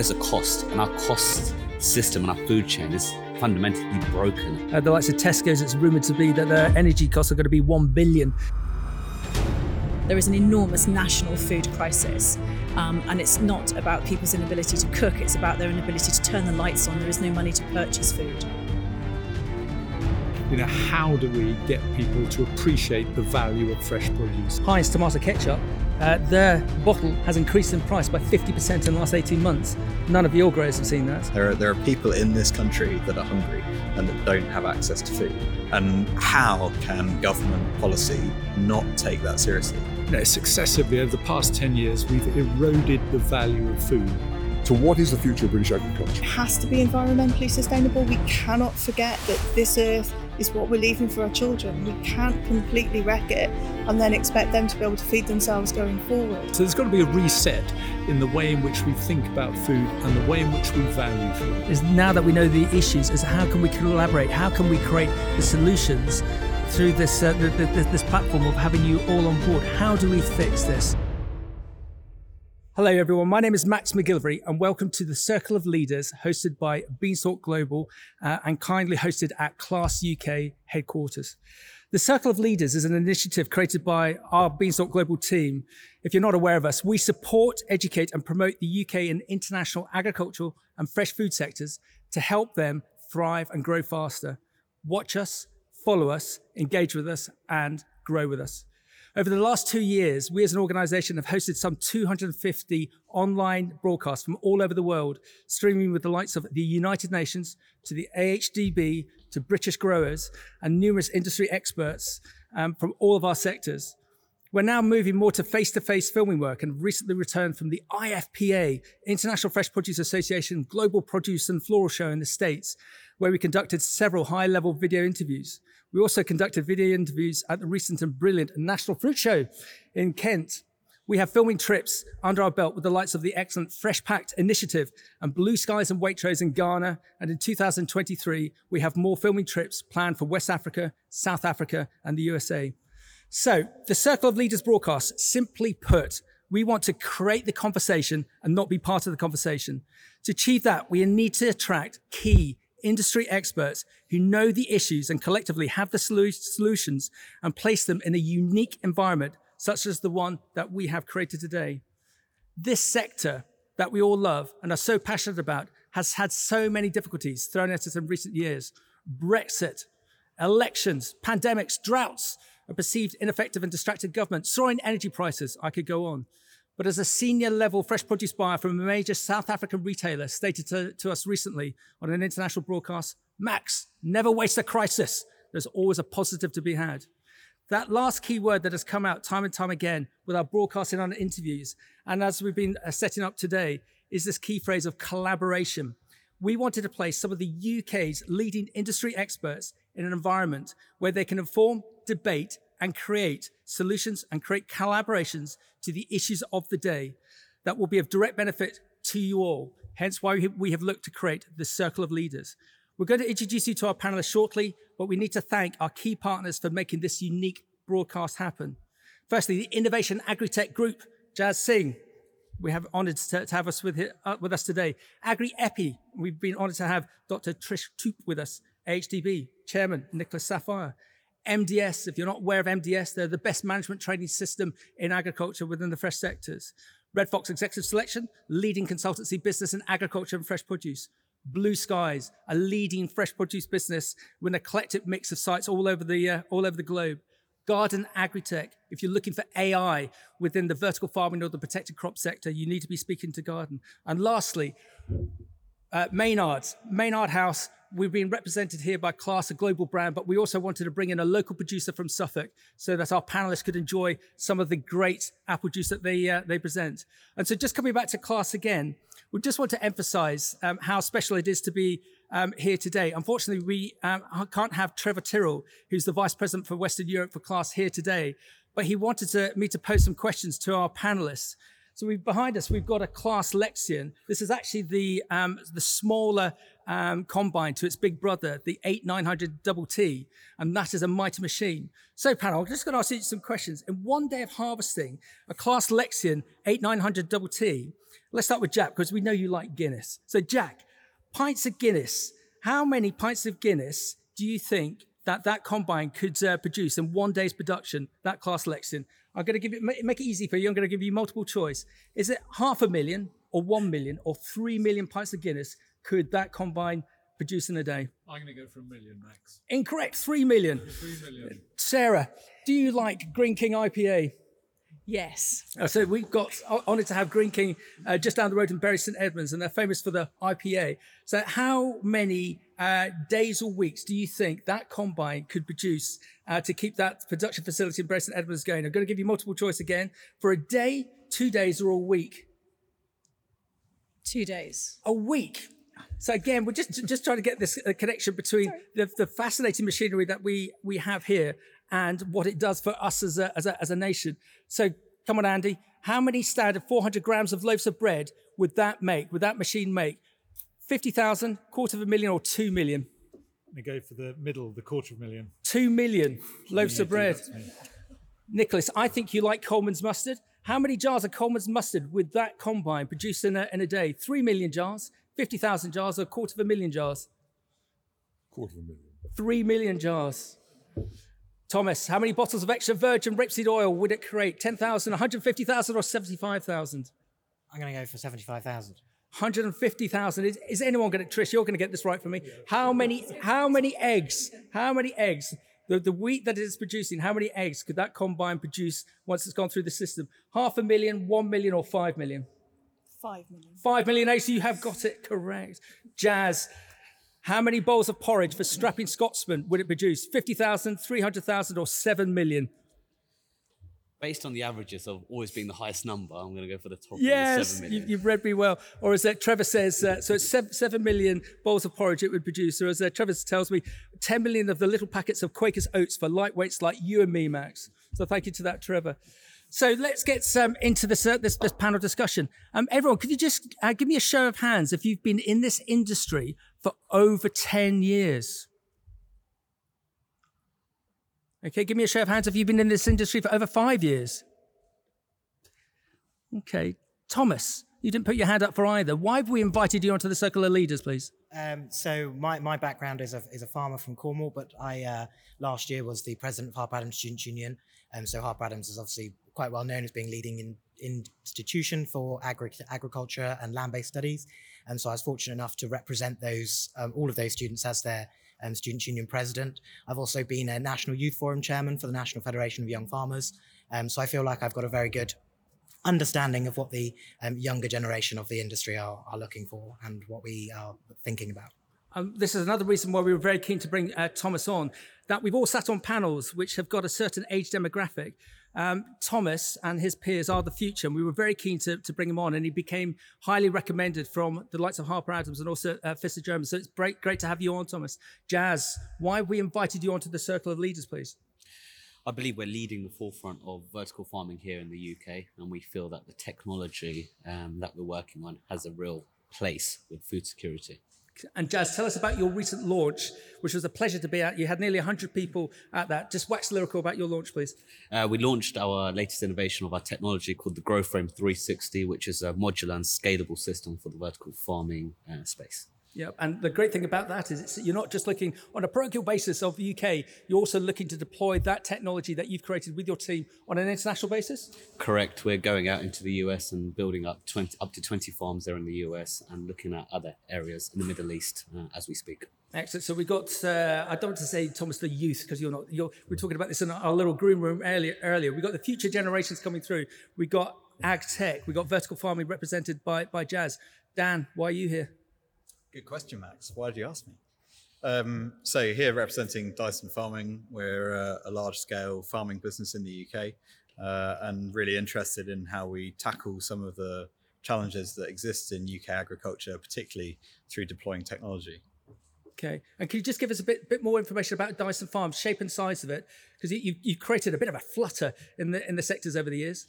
there's a cost, and our cost system and our food chain is fundamentally broken. At the likes of Tesco's, it's rumoured to be that their energy costs are going to be one billion. There is an enormous national food crisis, um, and it's not about people's inability to cook, it's about their inability to turn the lights on. There is no money to purchase food. You know, how do we get people to appreciate the value of fresh produce? Heinz tomato ketchup, uh, their bottle has increased in price by 50% in the last 18 months. None of your growers have seen that. There are, there are people in this country that are hungry and that don't have access to food. And how can government policy not take that seriously? You know, successively over the past 10 years, we've eroded the value of food. So, what is the future of British agriculture? It has to be environmentally sustainable. We cannot forget that this earth is what we're leaving for our children. We can't completely wreck it and then expect them to be able to feed themselves going forward. So, there's got to be a reset in the way in which we think about food and the way in which we value food. Is now that we know the issues, is how can we collaborate? How can we create the solutions through this uh, the, the, this platform of having you all on board? How do we fix this? Hello, everyone. My name is Max McGillivray, and welcome to the Circle of Leaders, hosted by Beanstalk Global uh, and kindly hosted at Claas UK headquarters. The Circle of Leaders is an initiative created by our Beanstalk Global team. If you're not aware of us, we support, educate, and promote the UK and international agricultural and fresh food sectors to help them thrive and grow faster. Watch us, follow us, engage with us, and grow with us. Over the last two years, we as an organization have hosted some 250 online broadcasts from all over the world, streaming with the likes of the United Nations to the AHDB to British growers and numerous industry experts um, from all of our sectors. We're now moving more to face to face filming work and recently returned from the IFPA, International Fresh Produce Association Global Produce and Floral Show in the States, where we conducted several high level video interviews. We also conducted video interviews at the recent and brilliant National Fruit Show in Kent. We have filming trips under our belt with the likes of the excellent Fresh Packed Initiative and Blue Skies and Waitrose in Ghana. And in 2023, we have more filming trips planned for West Africa, South Africa, and the USA. So, the Circle of Leaders broadcast, simply put, we want to create the conversation and not be part of the conversation. To achieve that, we need to attract key industry experts who know the issues and collectively have the solutions and place them in a unique environment, such as the one that we have created today. This sector that we all love and are so passionate about has had so many difficulties thrown at us in recent years. Brexit, elections, pandemics, droughts, a perceived ineffective and distracted government, soaring energy prices. I could go on. But as a senior level fresh produce buyer from a major South African retailer stated to, to us recently on an international broadcast, Max, never waste a crisis. There's always a positive to be had. That last key word that has come out time and time again with our broadcasting and interviews, and as we've been uh, setting up today, is this key phrase of collaboration. We wanted to place some of the UK's leading industry experts in an environment where they can inform, debate, and create solutions and create collaborations to the issues of the day that will be of direct benefit to you all. Hence why we have looked to create the circle of leaders. We're going to introduce you to our panelists shortly, but we need to thank our key partners for making this unique broadcast happen. Firstly, the Innovation Agritech Group, Jazz Singh. We have honored to, to have us with, uh, with us today. Agri Epi, we've been honored to have Dr. Trish Toop with us. HDB, Chairman Nicholas Saphir. MDS, if you're not aware of MDS, they're the best management training system in agriculture within the fresh sectors. Red Fox Executive Selection, leading consultancy business in agriculture and fresh produce. Blue Skies, a leading fresh produce business with an eclectic mix of sites all over the, uh, all over the globe. Gardin Agritech, if you're looking for AI within the vertical farming or the protected crop sector, you need to be speaking to Gardin. And lastly, uh, Maynard, Maynard House, we've been represented here by Claas, a global brand, but we also wanted to bring in a local producer from Suffolk so that our panelists could enjoy some of the great apple juice that they, uh, they present. And so just coming back to Claas again, we just want to emphasize um, how special it is to be um, here today. Unfortunately, we um, can't have Trevor Tyrrell, who's the Vice President for Western Europe for Claas here today, but he wanted to, me to pose some questions to our panelists. So we've behind us, we've got a Claas Lexion. This is actually the um, the smaller um, combine to its big brother, the 8900 double T, and that is a mighty machine. So, panel, I'm just going to ask you some questions. In one day of harvesting, a Claas Lexion 8900 double T, Let's start with Jack because we know you like Guinness. So, Jack, pints of Guinness. How many pints of Guinness do you think that that combine could uh, produce in one day's production? That Claas Lexion. I'm going to give it make it easy for you. I'm going to give you multiple choice. Is it half a million, or one million, or three million pints of Guinness? Could that combine produce in a day? I'm going to go for a million, Max. Incorrect. Three million. Three million. Sarah, do you like Greene King IPA? Yes. Uh, so we've got honoured to have Greene King uh, just down the road in Bury St Edmunds, and they're famous for the IPA. So, how many uh, days or weeks do you think that combine could produce uh, to keep that production facility in Bury St Edmunds going? I'm going to give you multiple choice again for a day, two days, or a week. Two days. A week. So again, we're just just trying to get this uh, connection between the, the fascinating machinery that we we have here and what it does for us as a, as a, as a nation. So come on, Andy, how many standard 400 grams of loaves of bread would that make, would that machine make? 50,000, quarter of a million, or 2 million? I go for the middle, the quarter of a million. 2 million loaves of bread. Nicholas, I think you like Colman's mustard. How many jars of Colman's mustard would that combine produce in a, in a day? 3 million jars, 50,000 jars, or a quarter of a million jars? Quarter of a million. 3 million jars. Thomas, how many bottles of extra virgin rapeseed oil would it create? 10,000, 150,000, or 75,000? I'm going to go for 75,000. 150,000. Is, is anyone going to, Trish, you're going to get this right for me. How many, how many eggs, how many eggs, the, the wheat that it is producing, how many eggs could that combine produce once it's gone through the system? Half a million, one million, or five million? Five million. Five million eggs. You have got it correct. Jazz, how many bowls of porridge for strapping Scotsman would it produce? 50,000, 300,000, or 7 million? Based on the averages of always being the highest number, I'm going to go for the top. Yes, 7 million. You, have read me well. Or as uh, Trevor says, uh, so it's seven, 7 million bowls of porridge it would produce. Or as uh, Trevor tells me, 10 million of the little packets of Quaker's oats for lightweights like you and me, Max. So thank you to that, Trevor. So let's get um, into this, uh, this, this panel discussion. Um, everyone, could you just uh, give me a show of hands if you've been in this industry for over 10 years? Okay, give me a show of hands if you've been in this industry for over five years. Okay, Thomas, you didn't put your hand up for either. Why have we invited you onto the Circle of Leaders, please? Um, so my, my background is a, is a farmer from Cornwall, but I uh, last year was the president of Harper Adams Students Union. Um, so Harper Adams is obviously quite well known as being leading in, institution for agri- agriculture and land-based studies. And so I was fortunate enough to represent those um, all of those students as their um, student union president. I've also been a National Youth Forum chairman for the National Federation of Young Farmers. Um, so I feel like I've got a very good understanding of what the um, younger generation of the industry are, are looking for and what we are thinking about. Um, this is another reason why we were very keen to bring uh, Thomas on. That we've all sat on panels which have got a certain age demographic. Um, Thomas and his peers are the future, and we were very keen to, to bring him on. And he became highly recommended from the likes of Harper Adams and also uh, Fisher German. So it's great, great to have you on, Thomas. Jazz, why we invited you onto the Circle of Leaders, please? I believe we're leading the forefront of vertical farming here in the UK, and we feel that the technology um, that we're working on has a real place with food security. And Jazz, tell us about your recent launch, which was a pleasure to be at. You had nearly 100 people at that. Just wax lyrical about your launch, please. Uh, we launched our latest innovation of our technology called the GrowFrame 360, which is a modular and scalable system for the vertical farming uh, space. Yeah, and the great thing about that is you're not just looking on a parochial basis of the UK, you're also looking to deploy that technology that you've created with your team on an international basis? Correct. We're going out into the US and building up 20, up to 20 farms there in the US and looking at other areas in the Middle East uh, as we speak. Excellent. So we got, uh, I don't want to say, Thomas, the youth, because you're not, you're, we are talking about this in our little green room earlier. earlier. We got the future generations coming through. We got ag tech. We got vertical farming represented by, by Jazz. Dan, why are you here? Good question, Max. Why did you ask me? Um, so here representing Dyson Farming, we're a, a large-scale farming business in the UK, uh, and really interested in how we tackle some of the challenges that exist in UK agriculture, particularly through deploying technology. Okay, and can you just give us a bit, bit more information about Dyson Farms, shape and size of it, because you, you created a bit of a flutter in the in the sectors over the years.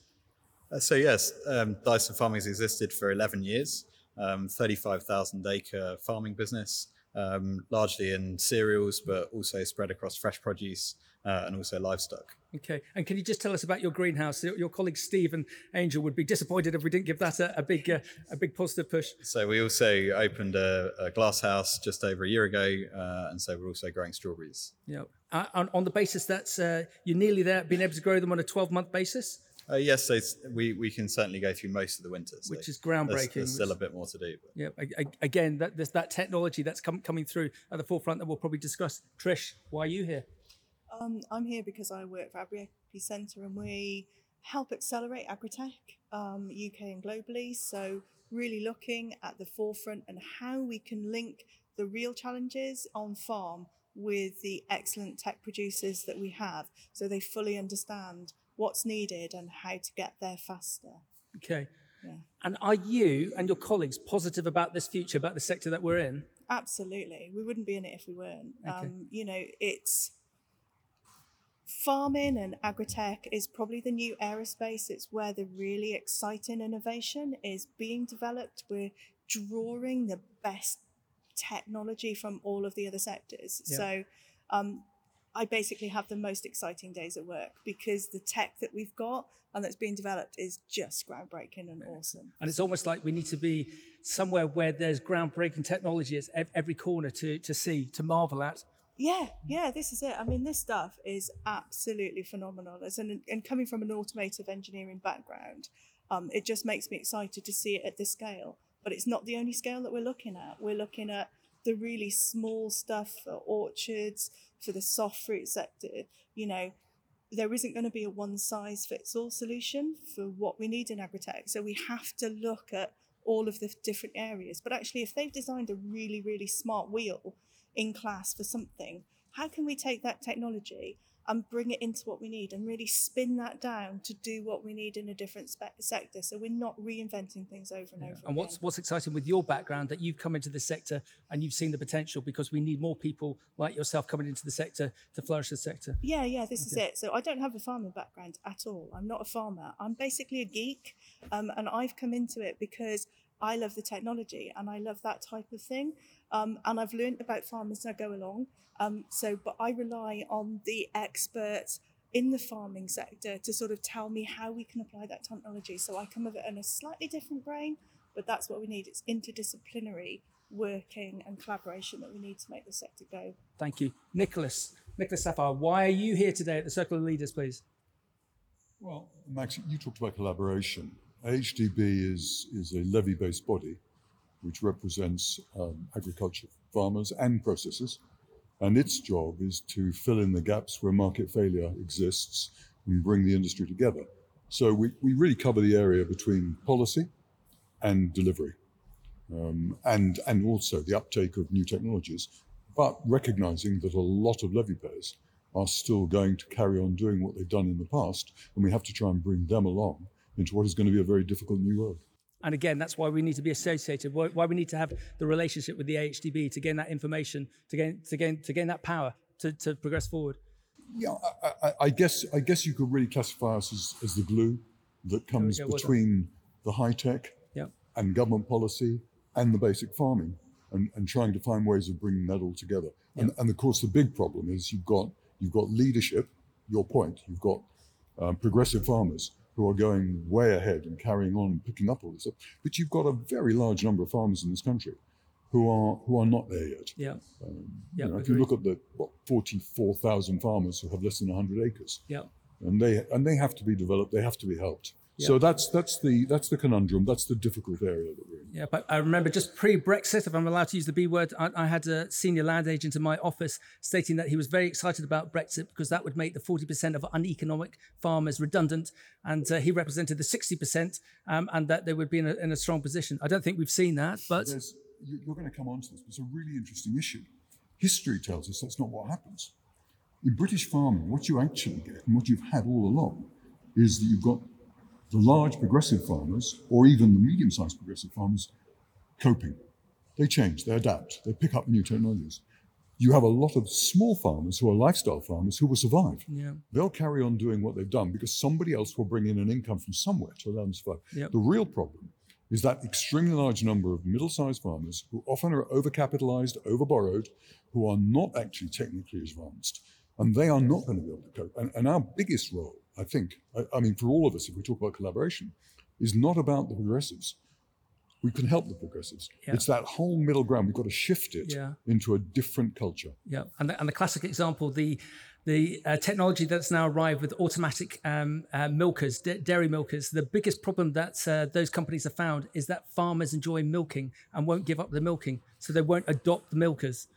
Uh, so yes, um, Dyson Farming has existed for 11 years um, 35,000 acre farming business. um, largely in cereals, but also spread across fresh produce uh, and also livestock. Okay, and can you just tell us about your greenhouse? Your, your colleagues Steve and Angel would be disappointed if we didn't give that a, a big, uh, a big positive push. So we also opened a, a glass house just over a year ago, uh, and so we're also growing strawberries. Yeah, uh, on, on the basis that uh, you're nearly there, being able to grow them on a 12-month basis. Uh, yes, so we, we can certainly go through most of the winter. so Which is groundbreaking, There's, still a bit more to do. But. Yeah, a- a- again, that there's that technology that's com- coming through at the forefront that we'll probably discuss. Trish, why are you here? Um, I'm here because I work for Agri Centre and we help accelerate agritech um, UK and globally. So, really looking at the forefront and how we can link the real challenges on farm with the excellent tech producers that we have so they fully understand what's needed and how to get there faster. Okay. Yeah. And are you and your colleagues positive about this future, about the sector that we're in? Absolutely. We wouldn't be in it if we weren't. Okay. Um, you know, it's farming and agritech is probably the new aerospace. It's where the really exciting innovation is being developed. We're drawing the best technology from all of the other sectors. Yeah. So um, I basically have the most exciting days at work because the tech that we've got and that's being developed is just groundbreaking and awesome. And it's almost like we need to be somewhere where there's groundbreaking technology at every corner to, to see, to marvel at. Yeah, yeah, this is it. I mean, this stuff is absolutely phenomenal. As an, and coming from an automotive engineering background, um, it just makes me excited to see it at this scale. But it's not the only scale that we're looking at. We're looking at the really small stuff for orchards, for the soft fruit sector. You know, there isn't going to be a one size fits all solution for what we need in agritech. So we have to look at all of the different areas. But actually, if they've designed a really, really smart wheel in Claas for something, how can we take that technology and bring it into what we need and really spin that down to do what we need in a different spe- sector so we're not reinventing things over and over And what's what's exciting with your background that you've come into the sector and you've seen the potential because we need more people like yourself coming into the sector to flourish the sector. Yeah, yeah, this is it. So I don't have a farming background at all. I'm not a farmer. I'm basically a geek, um, and I've come into it because I love the technology and I love that type of thing. Um, and I've learned about farmers as I go along. Um, so, but I rely on the experts in the farming sector to sort of tell me how we can apply that technology. So I come of it in a slightly different brain, but that's what we need. It's interdisciplinary working and collaboration that we need to make the sector go. Thank you. Nicholas, Nicholas Saphir, why are you here today at the Circle of Leaders, please? Well, Max, you talked about collaboration. HDB is, is a levy based body which represents um, agriculture farmers and processors. And its job is to fill in the gaps where market failure exists and bring the industry together. So we, we really cover the area between policy and delivery, um, and, and also the uptake of new technologies, but recognizing that a lot of levy payers are still going to carry on doing what they've done in the past, and we have to try and bring them along into what is going to be a very difficult new world. And again, that's why we need to be associated. Why, why we need to have the relationship with the AHDB to gain that information, to gain to gain to gain that power to, to progress forward. Yeah, I, I, I guess I guess you could really classify us as, as the glue that comes go, between the high tech Yeah. and government policy and the basic farming, and, and trying to find ways of bringing that all together. And, and of course, the big problem is you've got you've got leadership. Your point, you've got um, progressive farmers who are going way ahead and carrying on and picking up all this stuff. But you've got a very large number of farmers in this country who are who are not there yet. Yeah. Um, Yeah, you know, if you look at the what, 44,000 farmers who have less than 100 acres, Yeah. and they and they have to be developed, they have to be helped. So that's that's the that's the conundrum. That's the difficult area that we're in. Yeah, but I remember just pre-Brexit, if I'm allowed to use the B word, I, I had a senior land agent in my office stating that he was very excited about Brexit because that would make the 40% of uneconomic farmers redundant, and uh, he represented the 60%, um, and that they would be in a, in a strong position. I don't think we've seen that, but There's, you- you're going to come on to this, but it's a really interesting issue. History tells us that's not what happens. In British farming, what you actually get and what you've had all along is that you've got the large progressive farmers, or even the medium sized progressive farmers, coping. They change, they adapt, they pick up new technologies. You have a lot of small farmers who are lifestyle farmers who will survive. yeah, They'll carry on doing what they've done because somebody else will bring in an income from somewhere to allow them to survive. Yep. The real problem is that extremely large number of middle-sized farmers who often are overcapitalized, overborrowed, who are not actually technically advanced, and they are not going to be able to cope. And, and our biggest role, I think, I, I mean, for all of us, if we talk about collaboration, is not about the progressives. We can help the progressives. Yeah. It's that whole middle ground. We've got to shift it Yeah. into a different culture. Yeah, and the, and the classic example, the the uh, technology that's now arrived with automatic um, uh, milkers, d- dairy milkers. The biggest problem that uh, those companies have found is that farmers enjoy milking and won't give up the milking, so they won't adopt the milkers.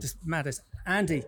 Just matters. Andy,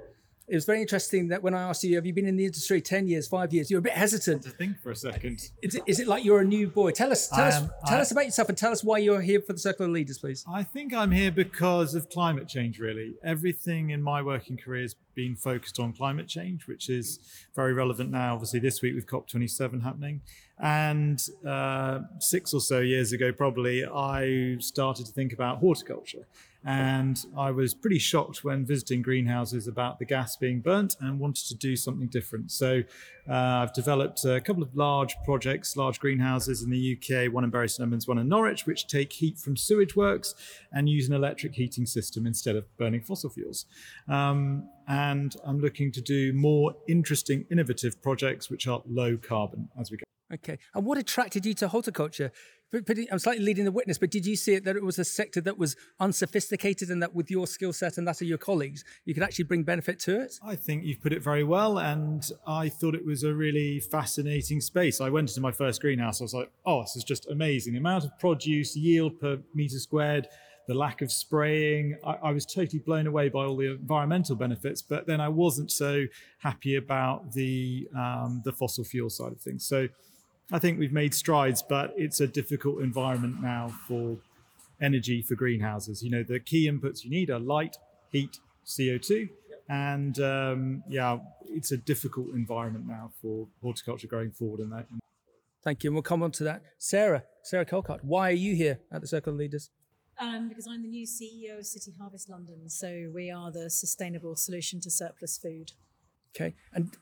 it was very interesting that when I asked you, have you been in the industry ten years, five years? You're a bit hesitant. To think for a second. Is it, is it like you're a new boy? Tell us, tell I us, am- tell I- us about yourself, and tell us why you're here for the Circle of Leaders, please. I think I'm here because of climate change, really. Everything in my working career has been focused on climate change, which is very relevant now, obviously, this week with COP27 happening. And uh, six or so years ago, probably, I started to think about horticulture. And I was pretty shocked when visiting greenhouses about the gas being burnt and wanted to do something different. So uh, I've developed a couple of large projects, large greenhouses in the UK, one in Bury St Edmunds, one in Norwich, which take heat from sewage works and use an electric heating system instead of burning fossil fuels. Um, and I'm looking to do more interesting, innovative projects which are low carbon as we go. Okay. And what attracted you to horticulture? I'm slightly leading the witness, but did you see it that it was a sector that was unsophisticated and that with your skill set and that of your colleagues, you could actually bring benefit to it? I think you've put it very well, and I thought it was a really fascinating space. I went into my first greenhouse. I was like, "Oh, this is just amazing! The amount of produce, yield per meter squared, the lack of spraying. I, I was totally blown away by all the environmental benefits, but then I wasn't so happy about the um, the fossil fuel side of things. So I think we've made strides, but it's a difficult environment now for energy for greenhouses. You know, the key inputs you need are light, heat, CO2. And um, yeah, it's a difficult environment now for horticulture going forward. And that, Thank you. And we'll come on to that. Sarah, Sarah Calcutt, why are you here at the Circle of Leaders? Um, because I'm the new CEO of City Harvest London, so we are the sustainable solution to surplus food. Okay. And and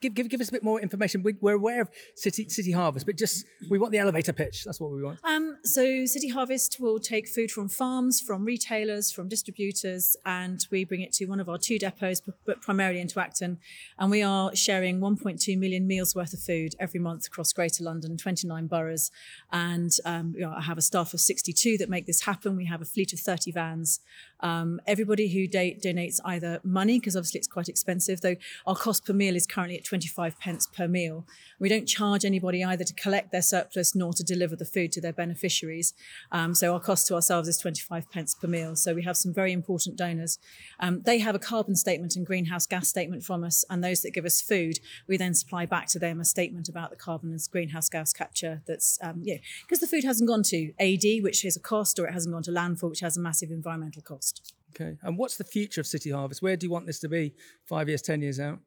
give, give, give us a bit more information. We, we're aware of City, City Harvest, but just we want the elevator pitch. That's what we want. Um, so City Harvest will take food from farms, from retailers, from distributors, and we bring it to one of our two depots, but- but primarily into Acton. And we are sharing 1.2 million meals worth of food every month across Greater London, 29 boroughs. And um, you know, I have a staff of 62 that make this happen. We have a fleet of 30 vans. Um, everybody who da- donates either money, because obviously it's quite expensive, though our cost per meal is currently at 25 pence per meal. We don't charge anybody either to collect their surplus nor to deliver the food to their beneficiaries. Um, so our cost to ourselves is 25 pence per meal. So we have some very important donors. Um, they have a carbon statement and greenhouse gas statement from us, and those that give us food, we then supply back to them a statement about the carbon and greenhouse gas capture. That's um, yeah, because the food hasn't gone to AD, which is a cost, or it hasn't gone to landfill, which has a massive environmental cost. Okay. And what's the future of City Harvest? Where do you want this to be five years, 10 years out?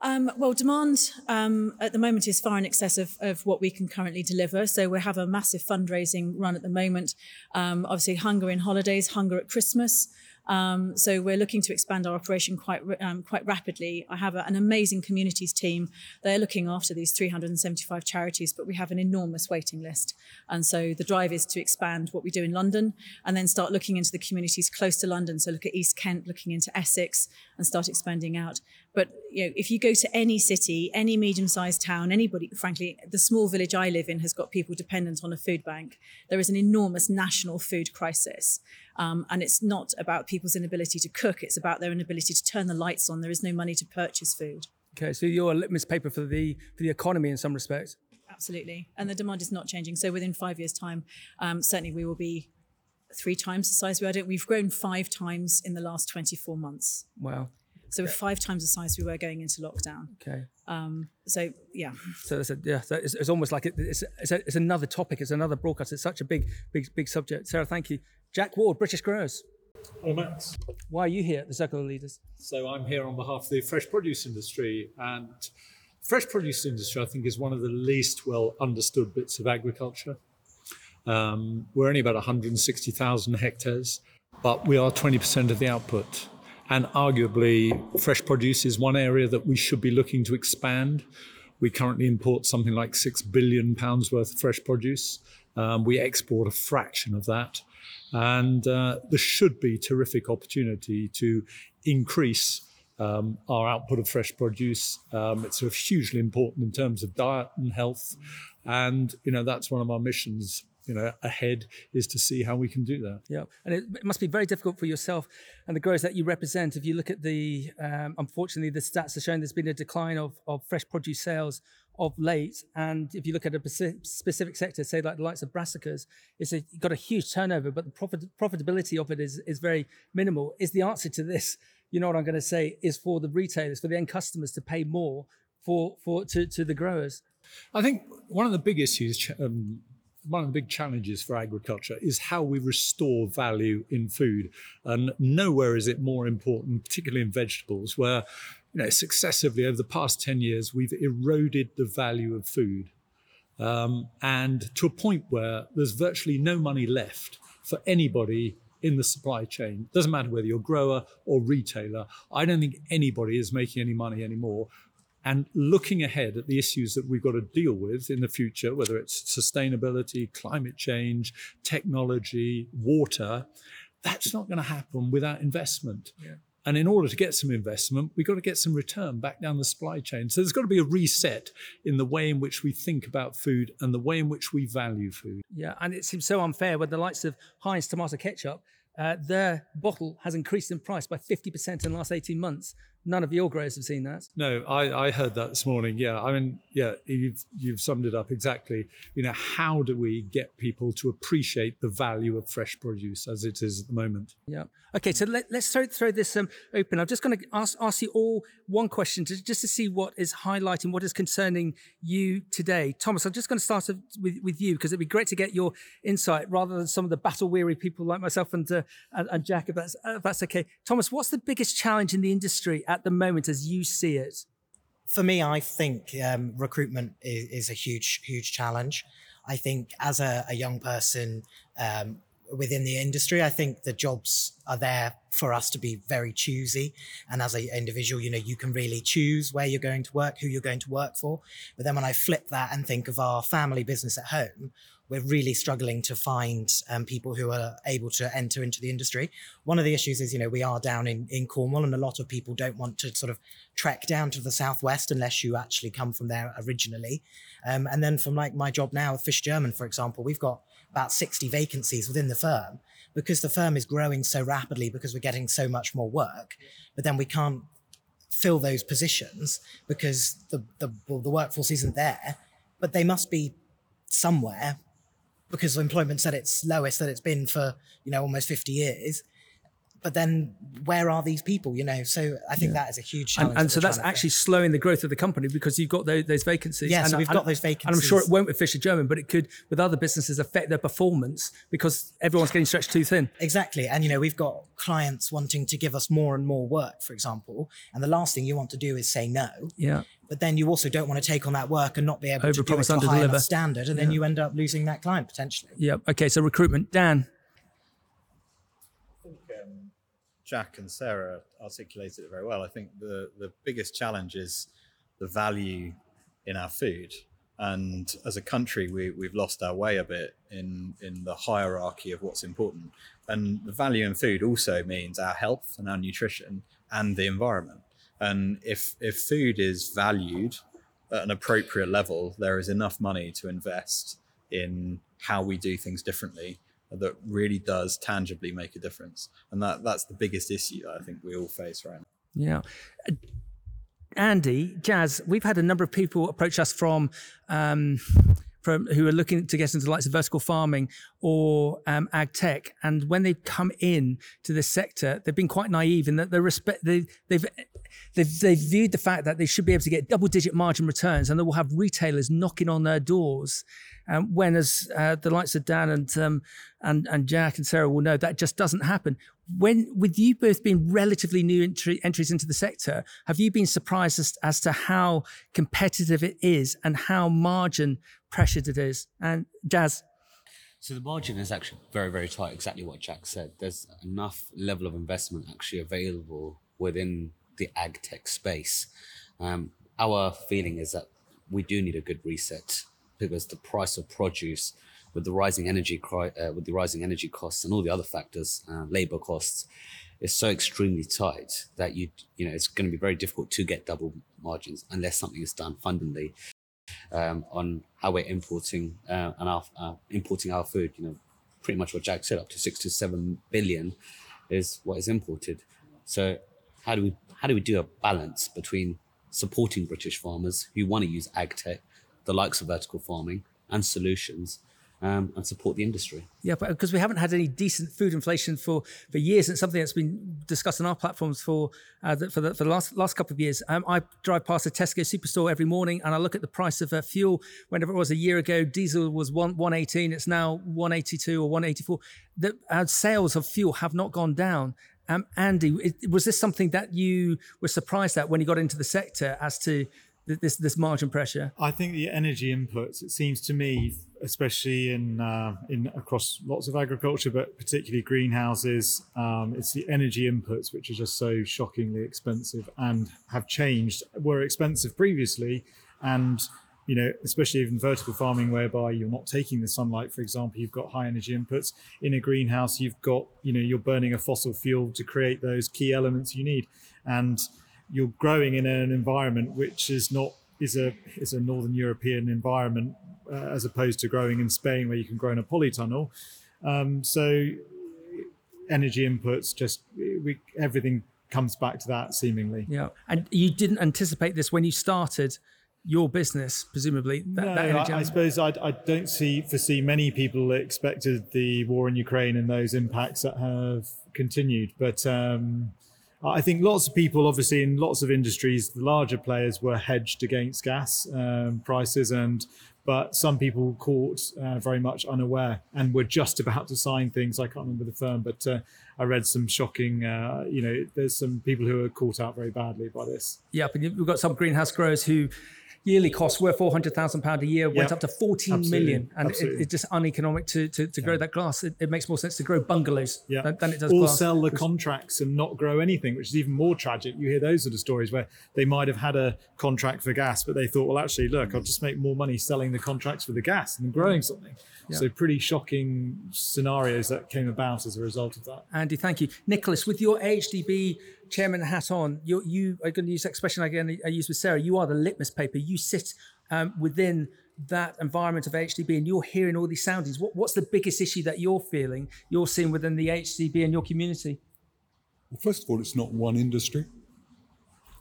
Um, well, demand um, at the moment is far in excess of, of what we can currently deliver. So we have a massive fundraising run at the moment. Um, obviously, hunger in holidays, hunger at Christmas. Um, so we're looking to expand our operation quite um, quite rapidly. I have a, an amazing communities team. They're looking after these 375 charities, but we have an enormous waiting list. And so the drive is to expand what we do in London and then start looking into the communities close to London. So look at East Kent, looking into Essex, and start expanding out. But you know, if you go to any city, any medium-sized town, anybody, frankly, the small village I live in has got people dependent on a food bank. There is an enormous national food crisis, um, and it's not about people's inability to cook; it's about their inability to turn the lights on. There is no money to purchase food. Okay. So you're a litmus paper for the, for the economy in some respects. Absolutely, and the demand is not changing. So within five years' time, um, certainly we will be three times the size we are. We've grown five times in the last 24 months. Wow. So we're five times the size we were going into lockdown. Okay. Um, so yeah, So it's, a, yeah, so it's, it's almost like it, it's, it's, a, it's another topic. It's another broadcast. It's such a big, big, big subject. Sarah, thank you. Jack Ward, British Growers. Hello, Max. Why are you here at the Circle of Leaders? So I'm here on behalf of the fresh produce industry, and fresh produce industry, I think, is one of the least well understood bits of agriculture. Um, we're only about 160,000 hectares, but we are 20% of the output. And arguably, fresh produce is one area that we should be looking to expand. We currently import something like six billion pounds worth of fresh produce. Um, we export a fraction of that. And uh, there should be terrific opportunity to increase um, our output of fresh produce. Um, it's hugely important in terms of diet and health. And, you know, that's one of our missions you know ahead is to see how we can do that. Yeah and it, it, must be very difficult for yourself and the growers that you represent. If you look at the um, unfortunately the stats are showing there's been a decline of, of fresh produce sales of late. And if you look at a specific sector say like the likes of brassicas it's a, got a huge turnover but the profit, profitability of it is, is very minimal. Is the answer to this you know what i'm going to say is for the retailers for the end customers to pay more for for to, to the growers? I think one of the big issues, um, one of the big challenges for agriculture is how we restore value in food. And nowhere is it more important, particularly in vegetables, where you know successively over the past 10 years we've eroded the value of food. Um, and to a point where there's virtually no money left for anybody in the supply chain. Doesn't matter whether you're grower or retailer. I don't think anybody is making any money anymore and looking ahead at the issues that we've got to deal with in the future, whether it's sustainability, climate change, technology, water, that's not going to happen without investment. Yeah. And in order to get some investment, we've got to get some return back down the supply chain. So there's got to be a reset in the way in which we think about food and the way in which we value food. Yeah, and it seems so unfair when the likes of Heinz tomato ketchup, uh, their bottle has increased in price by 50% in the last 18 months none of your growers have seen that. No, I, I heard that this morning. Yeah, I mean, yeah, you've you've summed it up exactly. You know, how do we get people to appreciate the value of fresh produce as it is at the moment? Yeah. Okay, so let, us throw throw this um, open. I'm just going to ask ask you all one question to, just to see what is highlighting, what is concerning you today. Thomas, I'm just going to start with, with you because it'd be great to get your insight rather than some of the battle weary people like myself and, uh, and, and Jack, if that's if that's okay. Thomas, what's the biggest challenge in the industry at the moment as you see it? For me, I think um, recruitment is, is, a huge, huge challenge. I think as a, a young person um, within the industry, I think the jobs are there for us to be very choosy. And as an individual, you know, you can really choose where you're going to work, who you're going to work for. But then when I flip that and think of our family business at home, we're really struggling to find um, people who are able to enter into the industry. One of the issues is, you know, we are down in, in Cornwall and a lot of people don't want to sort of trek down to the southwest unless you actually come from there originally. Um, and then from like my job now Fisher German, for example, we've got about 60 vacancies within the firm because the firm is growing so rapidly because we're getting so much more work, but then we can't fill those positions because the, the, the workforce isn't there, but they must be somewhere because employment's at its lowest that it's been for you know almost 50 years but then where are these people you know so i think yeah. that is a huge challenge and, and so that's actually slowing the growth of the company because you've got those, those vacancies yeah and, so we've got those vacancies and i'm sure it won't with fisher german but it could with other businesses affect their performance because everyone's getting stretched too thin exactly and you know we've got clients wanting to give us more and more work for example and the last thing you want to do is say no yeah but then you also don't want to take on that work and not be able Over to do it to a high enough standard, and yeah. then you end up losing that client potentially. Yeah. Okay. So recruitment, Dan. Jack and Sarah articulated it very well. I think the, the biggest challenge is the value in our food. And as a country, we, we've lost our way a bit in, in the hierarchy of what's important. And the value in food also means our health and our nutrition and the environment. And if, if food is valued at an appropriate level, there is enough money to invest in how we do things differently that really does tangibly make a difference. And that that's the biggest issue I think we all face right now. Yeah. Andy, Jazz, we've had a number of people approach us from um, from who are looking to get into the likes of vertical farming or um, ag tech, and when they've come in to this sector, they've been quite naive in that they respect they, they've they've, they've viewed the fact that they should be able to get double digit margin returns and they will have retailers knocking on their doors. Um, when, as uh, the likes of Dan and, um, and, and Jack and Sarah will know, that just doesn't happen. When, with you both being relatively new entry, entries into the sector, have you been surprised as, as to how competitive it is and how margin pressured it is? And Jazz? So the margin is actually very, very tight. Exactly what Jack said. There's enough level of investment actually available within the ag tech space. Um, our feeling is that we do need a good reset because the price of produce with the rising energy uh, with the rising energy costs and all the other factors, uh, labor costs, is so extremely tight that you you know it's going to be very difficult to get double margins unless something is done fundamentally um, on how we're importing uh, and our uh, importing our food. You know, pretty much what Jack said, up to six to seven billion is what is imported. So how do we how do we do a balance between supporting British farmers who want to use ag tech, the likes of vertical farming and solutions, um, and support the industry. Yeah, because we haven't had any decent food inflation for, for years, and it's something that's been discussed on our platforms for uh, the, for, the, for the last last couple of years. Um, I drive past a Tesco superstore every morning, and I look at the price of uh, fuel. Whenever it was a year ago, diesel was one one eighteen. It's now one eighty two or one eighty four. The sales of fuel have not gone down. Um, Andy, was this something that you were surprised at when you got into the sector as to this this margin pressure? I think the energy inputs. It seems to me, especially in uh, in across lots of agriculture, but particularly greenhouses, um, it's the energy inputs which are just so shockingly expensive and have changed. Were expensive previously, and you know, especially even vertical farming, whereby you're not taking the sunlight, for example, you've got high energy inputs. In a greenhouse, you've got, you know, you're burning a fossil fuel to create those key elements you need. And you're growing in an environment which is not is a is a northern European environment uh, as opposed to growing in Spain where you can grow in a polytunnel. Um, so energy inputs just we, everything comes back to that seemingly. Yeah, and you didn't anticipate this when you started your business, presumably. That, no, that I, I, suppose I, I, don't see foresee many people expected the war in Ukraine and those impacts that have continued, but. Um, I think lots of people, obviously, in lots of industries, the larger players were hedged against gas um, prices, and but some people caught uh, very much unaware and were just about to sign things. I can't remember the firm, but uh, I read some shocking. Uh, you know, there's some people who are caught out very badly by this. Yeah, but we've got some greenhouse growers who yearly costs were four hundred thousand pound a year, went yep. up to fourteen Absolutely. million, and it, it's just uneconomic to to, to grow yeah. that glass. It, it, makes more sense to grow bungalows yeah. than, than, it does. Or glass. sell the contracts and not grow anything, which is even more tragic. You hear those sort of stories where they might have had a contract for gas, but they thought, well, actually, look, I'll just make more money selling the contracts for the gas and growing something. Yeah. So pretty shocking scenarios that came about as a result of that. Andy, thank you, Nicholas. With your AHDB chairman hat on, you, you are going to use that expression again I used with Sarah. You are the litmus paper. You sit um, within that environment of HDB and you're hearing all these soundings. What, what's the biggest issue that you're feeling, you're seeing within the HDB and your community? Well, first of all, it's not one industry.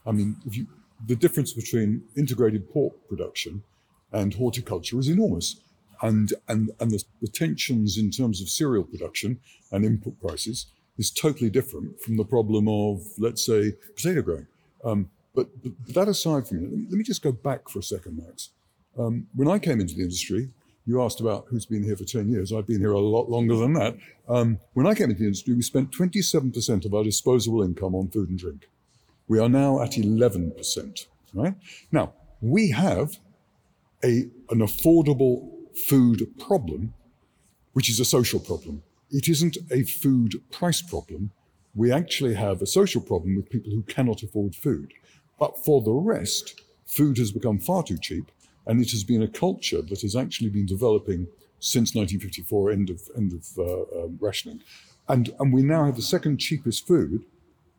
I mean, you, the difference between integrated pork production and horticulture is enormous. And, and, and the, the tensions in terms of cereal production and input prices is totally different from the problem of, let's say, potato growing. Um, but, but, that aside from it, let me, just go back for a second, Max. Um, when I came into the industry, you asked about who's been here for 10 years. I've been here a lot longer than that. Um, when I came into the industry, we spent 27% of our disposable income on food and drink. We are now at 11%, right? Now, we have a, an affordable food problem, which is a social problem. It isn't a food price problem. We actually have a social problem with people who cannot afford food. But for the rest, food has become far too cheap, and it has been a culture that has actually been developing since 1954, end of end of uh, um, rationing, and and we now have the second cheapest food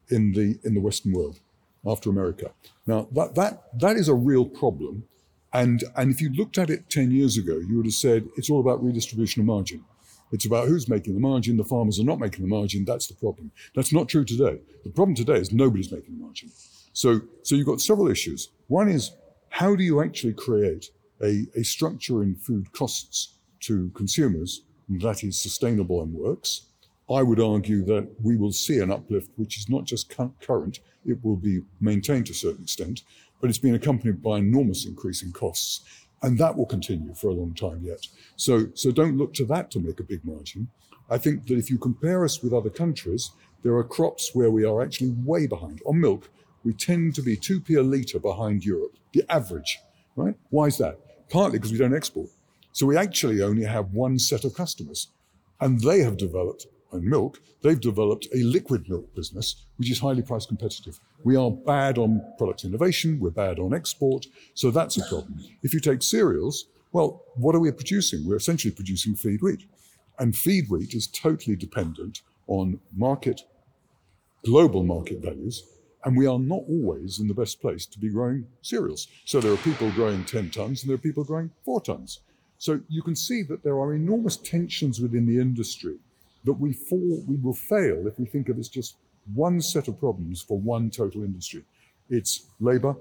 in the in the Western world after America. Now that that that is a real problem, and and if you looked at it 10 years ago, you would have said it's all about redistribution of margin. It's about who's making the margin. The farmers are not making the margin. That's the problem. That's not true today. The problem today is nobody's making the margin. So, so you've got several issues. One is how do you actually create a, a structure in food costs to consumers that is sustainable and works? I would argue that we will see an uplift which is not just current, it will be maintained to a certain extent, but it's been accompanied by enormous increase in costs. And that will continue for a long time yet. So, so don't look to that to make a big margin. I think that if you compare us with other countries, there are crops where we are actually way behind. On milk, we tend to be 2p a litre behind Europe, the average, right? Why is that? Partly because we don't export. So we actually only have one set of customers. And they have developed, in milk, they've developed a liquid milk business, which is highly price competitive. We are bad on product innovation, we're bad on export, so that's a problem. If you take cereals, Well, what are we producing? We're essentially producing feed wheat. And feed wheat is totally dependent on market, global market values. And we are not always in the best place to be growing cereals. So there are people growing 10 tons and there are people growing four tons. So you can see that there are enormous tensions within the industry that we fall, we will fail if we think of it as just one set of problems for one total industry. It's labor,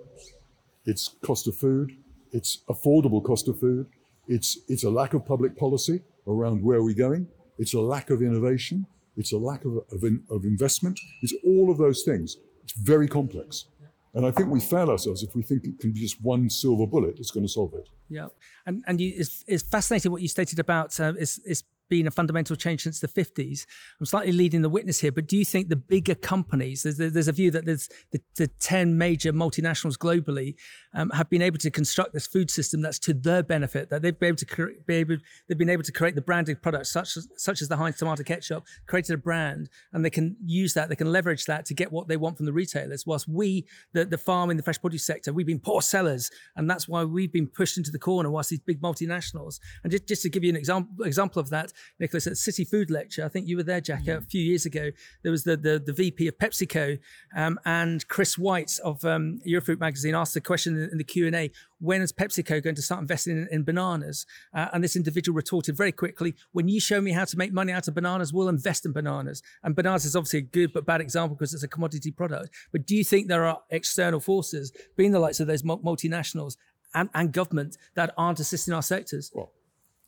it's cost of food, it's affordable cost of food, it's it's a lack of public policy around where we're going, it's a lack of innovation, it's a lack of, of, in, of investment, it's all of those things. It's very complex. And I think we fail ourselves if we think it can be just one silver bullet that's going to solve it. Yeah, and and you, it's, it's fascinating what you stated about uh, is is been a fundamental change since the 50s. I'm slightly leading the witness here, but do you think the bigger companies, there's, there's a view that there's the, the 10 major multinationals globally um, have been able to construct this food system that's to their benefit, that they've been able to cre- be able, they've been able to create the branded products such as, such as the Heinz tomato ketchup, created a brand, and they can use that, they can leverage that to get what they want from the retailers. Whilst we, the, the farm in the fresh produce sector, we've been poor sellers, and that's why we've been pushed into the corner whilst these big multinationals. And just, just to give you an example, example of that, Nicholas, at City Food Lecture, I think you were there, Jack, mm. a few years ago. There was the the, the VP of PepsiCo um, and Chris White of um, Eurofruit magazine asked the question in, the Q and A: When is PepsiCo going to start investing in, in bananas? Uh, and this individual retorted very quickly: When you show me how to make money out of bananas, we'll invest in bananas. And bananas is obviously a good but bad example because it's a commodity product. But do you think there are external forces, being the likes of those multinationals and, and government, that aren't assisting our sectors? Well,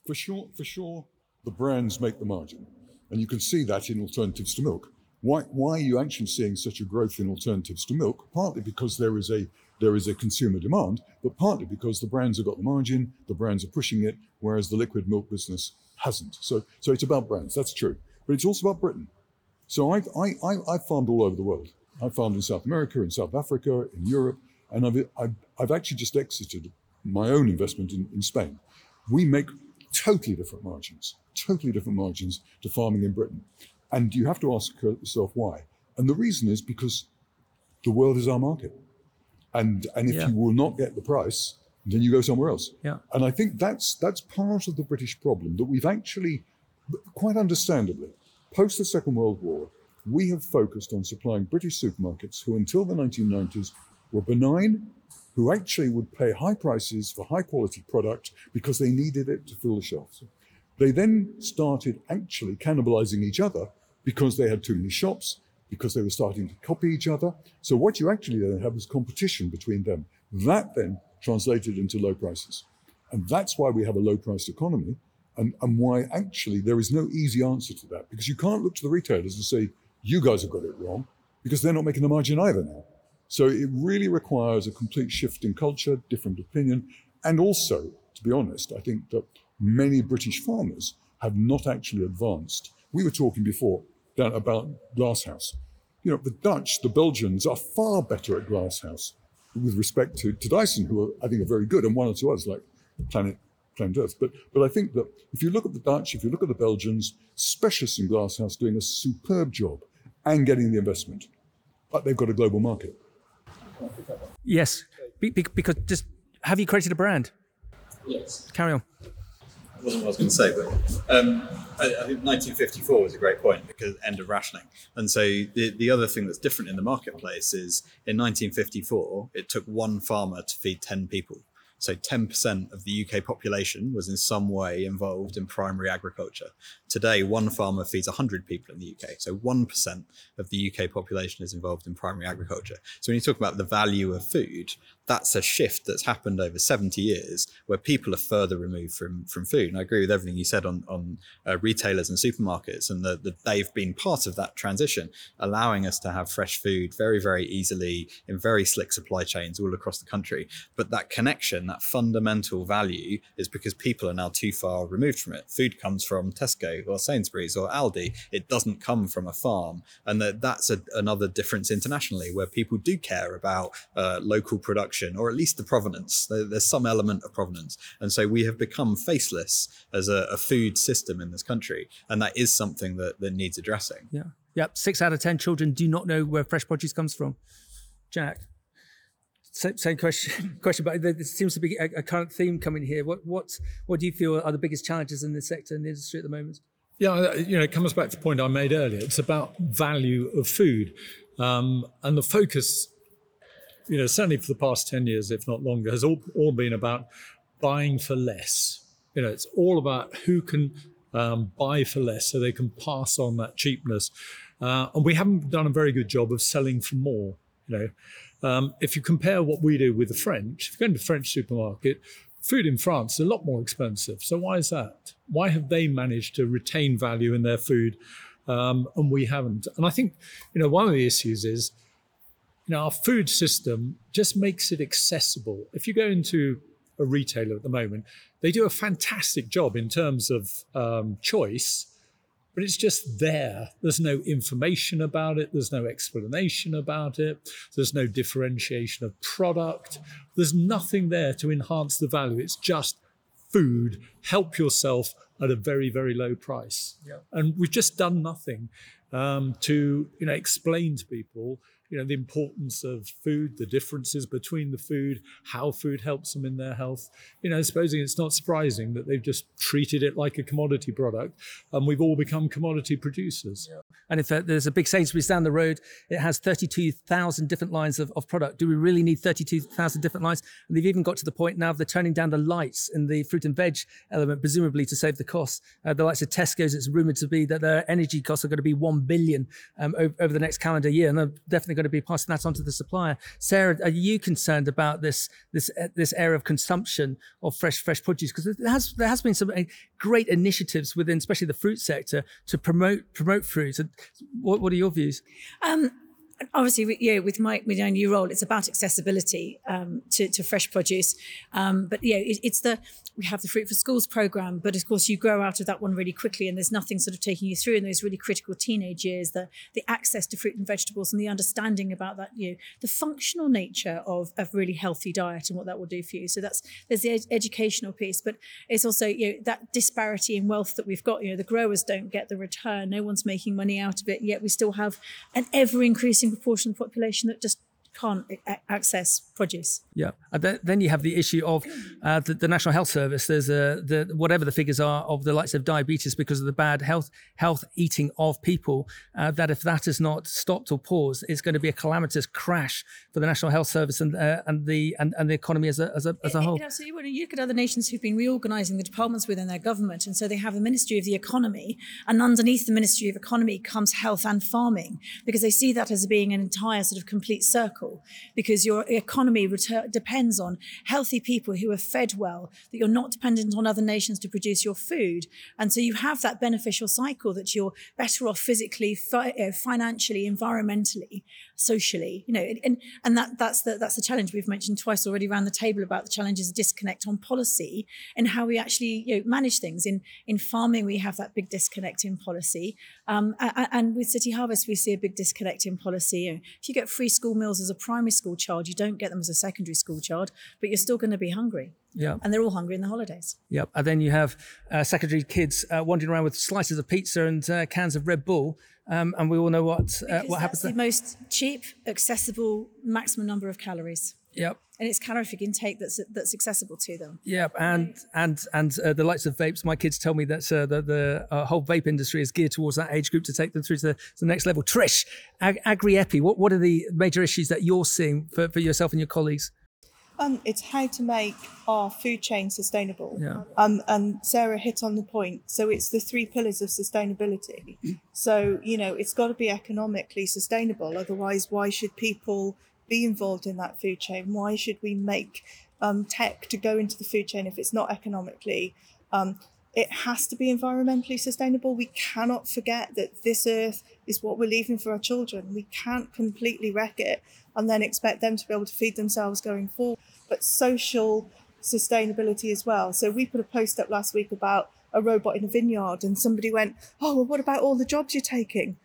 for sure, for sure the brands make the margin. And you can see that in alternatives to milk. Why, why are you actually seeing such a growth in alternatives to milk? Partly because there is a there is a consumer demand, but partly because the brands have got the margin, the brands are pushing it, whereas the liquid milk business hasn't. So, so it's about brands, that's true. But it's also about Britain. So I, I, I, I've farmed all over the world. I've farmed in South America, in South Africa, in Europe, and I've, I've, I've actually just exited my own investment in, in Spain. We make totally different margins totally different margins to farming in Britain. And you have to ask yourself why. And the reason is because the world is our market. And, and if yeah. you will not get the price, then you go somewhere else. Yeah. And I think that's, that's part of the British problem that we've actually, quite understandably, post the Second World War, we have focused on supplying British supermarkets who, until the 1990s, were benign, who actually would pay high prices for high quality product because they needed it to fill the shelves. They then started actually cannibalizing each other because they had too many shops, because they were starting to copy each other. So what you actually then have is competition between them. That then translated into low prices. And that's why we have a low priced economy and, and why actually there is no easy answer to that because you can't look to the retailers and say, you guys have got it wrong because they're not making the margin either now. So it really requires a complete shift in culture, different opinion. And also, to be honest, I think that many British farmers have not actually advanced. We were talking before about glasshouse. You know, the Dutch, the Belgians are far better at glasshouse with respect to, to Dyson, who are, I think are very good, and one or two others like Thanet Thanet Earth. But but I think that if you look at the Dutch, if you look at the Belgians, specialists in glasshouse doing a superb job and getting the investment, but they've got a global market. Yes, because just have you created a brand? Yes. Carry on wasn't what I was going to say, but um, I, I, think 1954 was a great point because end of rationing. And so the, the other thing that's different in the marketplace is in 1954, it took one farmer to feed 10 people. So 10% of the UK population was in some way involved in primary agriculture. Today, one farmer feeds 100 people in the UK. So 1% of the UK population is involved in primary agriculture. So when you talk about the value of food, that's a shift that's happened over 70 years where people are further removed from, from food. And I agree with everything you said on, on uh, retailers and supermarkets and that the, they've been part of that transition, allowing us to have fresh food very, very easily in very slick supply chains all across the country. But that connection, that fundamental value is because people are now too far removed from it. Food comes from Tesco or Sainsbury's or Aldi. It doesn't come from a farm. And that, that's a, another difference internationally where people do care about uh, local production or at least the provenance. there's some element of provenance. And so we have become faceless as a, a, food system in this country. And that is something that, that needs addressing. Yeah. Yep. Six out of 10 children do not know where fresh produce comes from. Jack. same, same question. Question, but there seems to be a, a, current theme coming here. What what what do you feel are the biggest challenges in the sector and the industry at the moment? Yeah, you know, it comes back to the point I made earlier. It's about value of food, um, and the focus, you know, certainly for the past ten years, if not longer, has all, all been about buying for less. You know, it's all about who can um, buy for less so they can pass on that cheapness. Uh, and we haven't done a very good job of selling for more. You know, um, if you compare what we do with the French, if you go into a French supermarket, food in France is a lot more expensive. So why is that? Why have they managed to retain value in their food um, and we haven't? And I think, you know, one of the issues is, you know, our food system just makes it accessible. If you go into a retailer at the moment, they do a fantastic job in terms of um, choice but it's just there. There's no information about it, there's no explanation about it, there's no differentiation of product, there's nothing there to enhance the value. It's just food, help yourself at a very, very low price. Yeah. And we've just done nothing um, to you know explain to people you know the importance of food the differences between the food how food helps them in their health. You know supposing it's not surprising that they've just treated it like a commodity product and we've all become commodity producers. Yeah. and if there's a big sainsbury's down the road it has 32000 different lines of, of product. Do we really need 32000 different lines? And they've even got to the point now of they're turning down the lights in the fruit and veg element presumably to save the cost. Uh, the likes of tesco's it's rumored to be that their energy costs are going to be 1 billion um, over, over the next calendar year and they're definitely going to be passing that on to the supplier. Sarah, are you concerned about this this uh, this area of consumption of fresh fresh produce? Because there has there has been some uh, great initiatives within, especially the fruit sector, to promote promote fruit. What what are your views? Um, obviously, yeah, with my with my new role, it's about accessibility um, to, to fresh produce. Um, but yeah, it, it's the we have the Fruit for Schools program, but of course you grow out of that one really quickly, and there's nothing sort of taking you through in those really critical teenage years. The the access to fruit and vegetables and the understanding about that, you know, the functional nature of of really healthy diet and what that will do for you. So that's there's the ed- educational piece, but it's also you know that disparity in wealth that we've got. You know, the growers don't get the return, no one's making money out of it, yet we still have an ever increasing proportion of the population that just can't access produce. Yeah, and then, then you have the issue of uh, the, the, National Health Service. There's a the whatever the figures are of the likes of diabetes because of the bad health health eating of people. Uh, that if that is not stopped or paused, it's going to be a calamitous crash for the National Health Service and uh, and the and, and the economy as a as a, as a whole. so you, you look at other nations who've been reorganising the departments within their government, and so they have a Ministry of the Economy, and underneath the Ministry of Economy comes health and farming because they see that as being an entire sort of complete circle because your economy return depends on healthy people who are fed well, that you're not dependent on other nations to produce your food. And so you have that beneficial cycle that you're better off physically, fi- uh, financially, environmentally, socially, you know, and, and that, that's the, that's the challenge we've mentioned twice already around the table about the challenges of disconnect on policy and how we actually you know, manage things. In, in farming, we have that big disconnect in policy. Um, and, with City Harvest, we see a big disconnect in policy. If you get free school meals as a primary school child, you don't get them as a secondary school child, but you're still going to be hungry. Yeah. And they're all hungry in the holidays. Yep. And then you have uh, secondary kids uh, wandering around with slices of pizza and uh, cans of Red Bull. Um, and we all know what uh, what happens. The most cheap, accessible, maximum number of calories. Yep. And it's calorific intake that's that's accessible to them. Yep. And and and uh, the likes of vapes. My kids tell me that uh, the, the uh, whole vape industry is geared towards that age group to take them through to the, to the next level. Trish, Ag- Agri-EPI, what what are the major issues that you're seeing for, for yourself and your colleagues? Um, it's how to make our food chain sustainable. Yeah. Um, and Sarah hit on the point. So it's the three pillars of sustainability. So, you know, it's got to be economically sustainable. Otherwise, why should people be involved in that food chain? Why should we make um, tech to go into the food chain if it's not economically? Um, it has to be environmentally sustainable. We cannot forget that this earth is what we're leaving for our children. We can't completely wreck it and then expect them to be able to feed themselves going forward. But social sustainability as well. So we put a post up last week about a robot in a vineyard, and somebody went, "Oh, well, what about all the jobs you're taking?"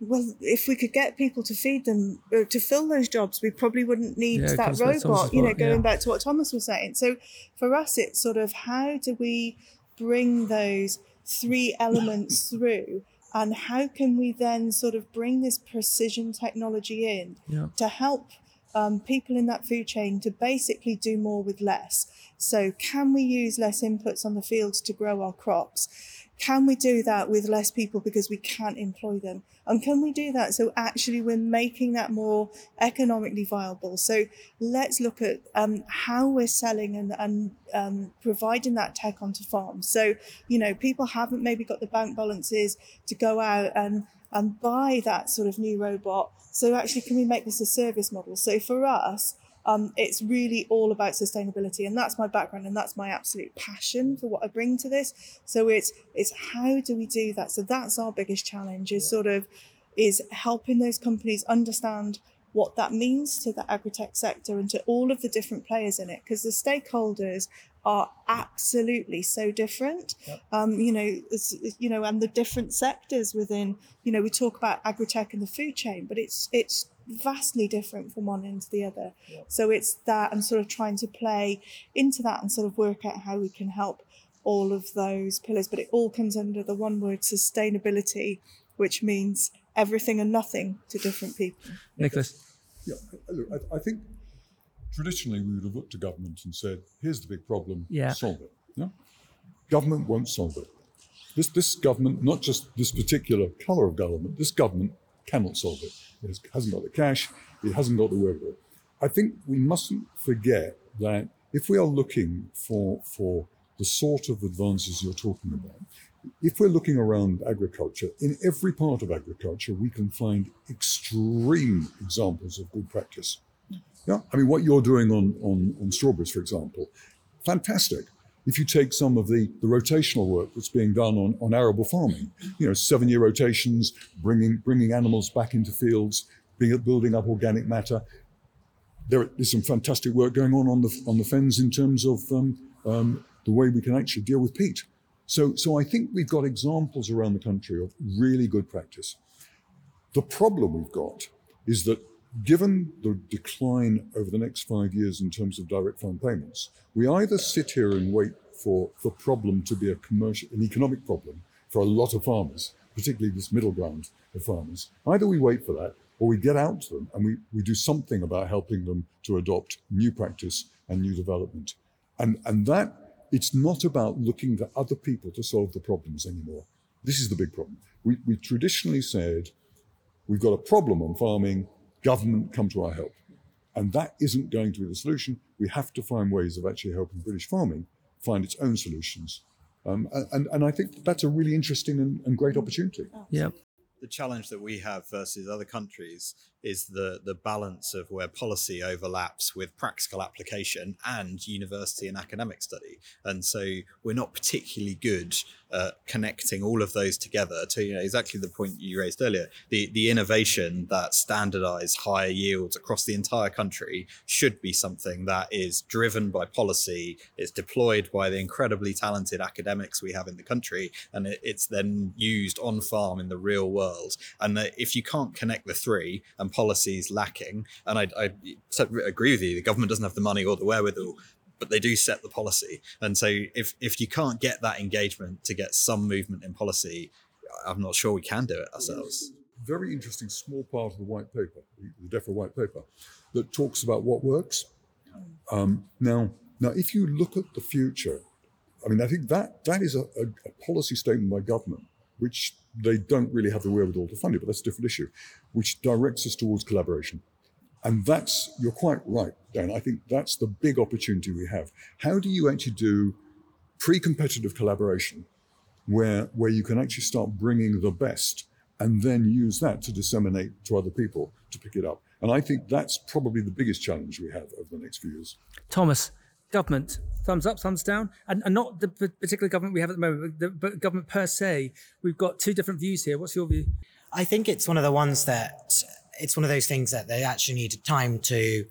Well, if we could get people to feed them uh, to fill those jobs, we probably wouldn't need Yeah, that comes back to robot. You know, going yeah. back to what Thomas was saying. So for us, it's sort of how do we bring those three elements through, and how can we then sort of bring this precision technology in Yeah. to help um, people in that food chain to basically do more with less. So, can we use less inputs on the fields to grow our crops? Can we do that with less people because we can't employ them? And can we do that so actually we're making that more economically viable? So let's look at um, how we're selling and, and um, providing that tech onto farms. So, you know, people haven't maybe got the bank balances to go out and, and buy that sort of new robot. So actually, can we make this a service model? So for us, um, it's really all about sustainability, and that's my background, and that's my absolute passion for what I bring to this. So it's it's how do we do that? So that's our biggest challenge is sort of is helping those companies understand what that means to the agri-tech sector and to all of the different players in it because the stakeholders are absolutely so different yep. um, you know you know and the different sectors within you know we talk about agri-tech and the food chain but it's it's vastly different from one end to the other. Yeah. So it's that and sort of trying to play into that and sort of work out how we can help all of those pillars. But it all comes under the one word sustainability, which means everything and nothing to different people. Nicholas. Yeah, look, I, I think traditionally we would have looked to government and said, here's the big problem, yeah. solve it. Yeah? Government won't solve it. This, this government, not just this particular colour of government, this government cannot solve it. It hasn't got the cash, it hasn't got the wherewithal. I think we mustn't forget that if we are looking for, for the sort of advances you're talking about, if we're looking around agriculture, in every part of agriculture, we can find extreme examples of good practice. Yeah, I mean, what you're doing on, on, on strawberries, for example, fantastic if you take some of the, the rotational work that's being done on, on arable farming, you know, seven year rotations, bringing, bringing animals back into fields, building up organic matter. There is some fantastic work going on on the, on the fens in terms of um, um, the way we can actually deal with peat. So, so I think we've got examples around the country of really good practice. The problem we've got is that given the decline over the next five years in terms of direct farm payments, we either sit here and wait for the problem to be a commercial, an economic problem for a lot of farmers, particularly this middle ground of farmers. Either we wait for that or we get out to them and we, we do something about helping them to adopt new practice and new development. And, and that, it's not about looking to other people to solve the problems anymore. This is the big problem. We, we traditionally said, we've got a problem on farming, government come to our help. And that isn't going to be the solution. We have to find ways of actually helping British farming find its own solutions. Um, and, and I think that's a really interesting and, and great opportunity. Yeah. The challenge that we have versus other countries is the the balance of where policy overlaps with practical application and university and academic study. And so we're not particularly good at connecting all of those together to you know exactly the point you raised earlier. The the innovation that standardized higher yields across the entire country should be something that is driven by policy it's deployed by the incredibly talented academics we have in the country and it, it's then used on farm in the real world. And if you can't connect the three and and policies lacking. And I, I agree with you. The government doesn't have the money or the wherewithal, but they do set the policy. And so if if you can't get that engagement to get some movement in policy, I'm not sure we can do it ourselves. Very interesting small part of the white paper, the DEFRA white paper, that talks about what works. Um, now, now, if you look at the future, I mean, I think that that is a, a, a policy statement by government, which they don't really have the wherewithal to fund it, but that's a different issue, which directs us towards collaboration. And that's, you're quite right, Dan. I think that's the big opportunity we have. How do you actually do pre competitive collaboration where, where you can actually start bringing the best and then use that to disseminate to other people to pick it up? And I think that's probably the biggest challenge we have over the next few years. Thomas, government, thumbs up, thumbs down, and, and not the particular government we have at the moment, but, the, but government per se. We've got two different views here. What's your view? I think it's one of the ones that it's one of those things that they actually need time to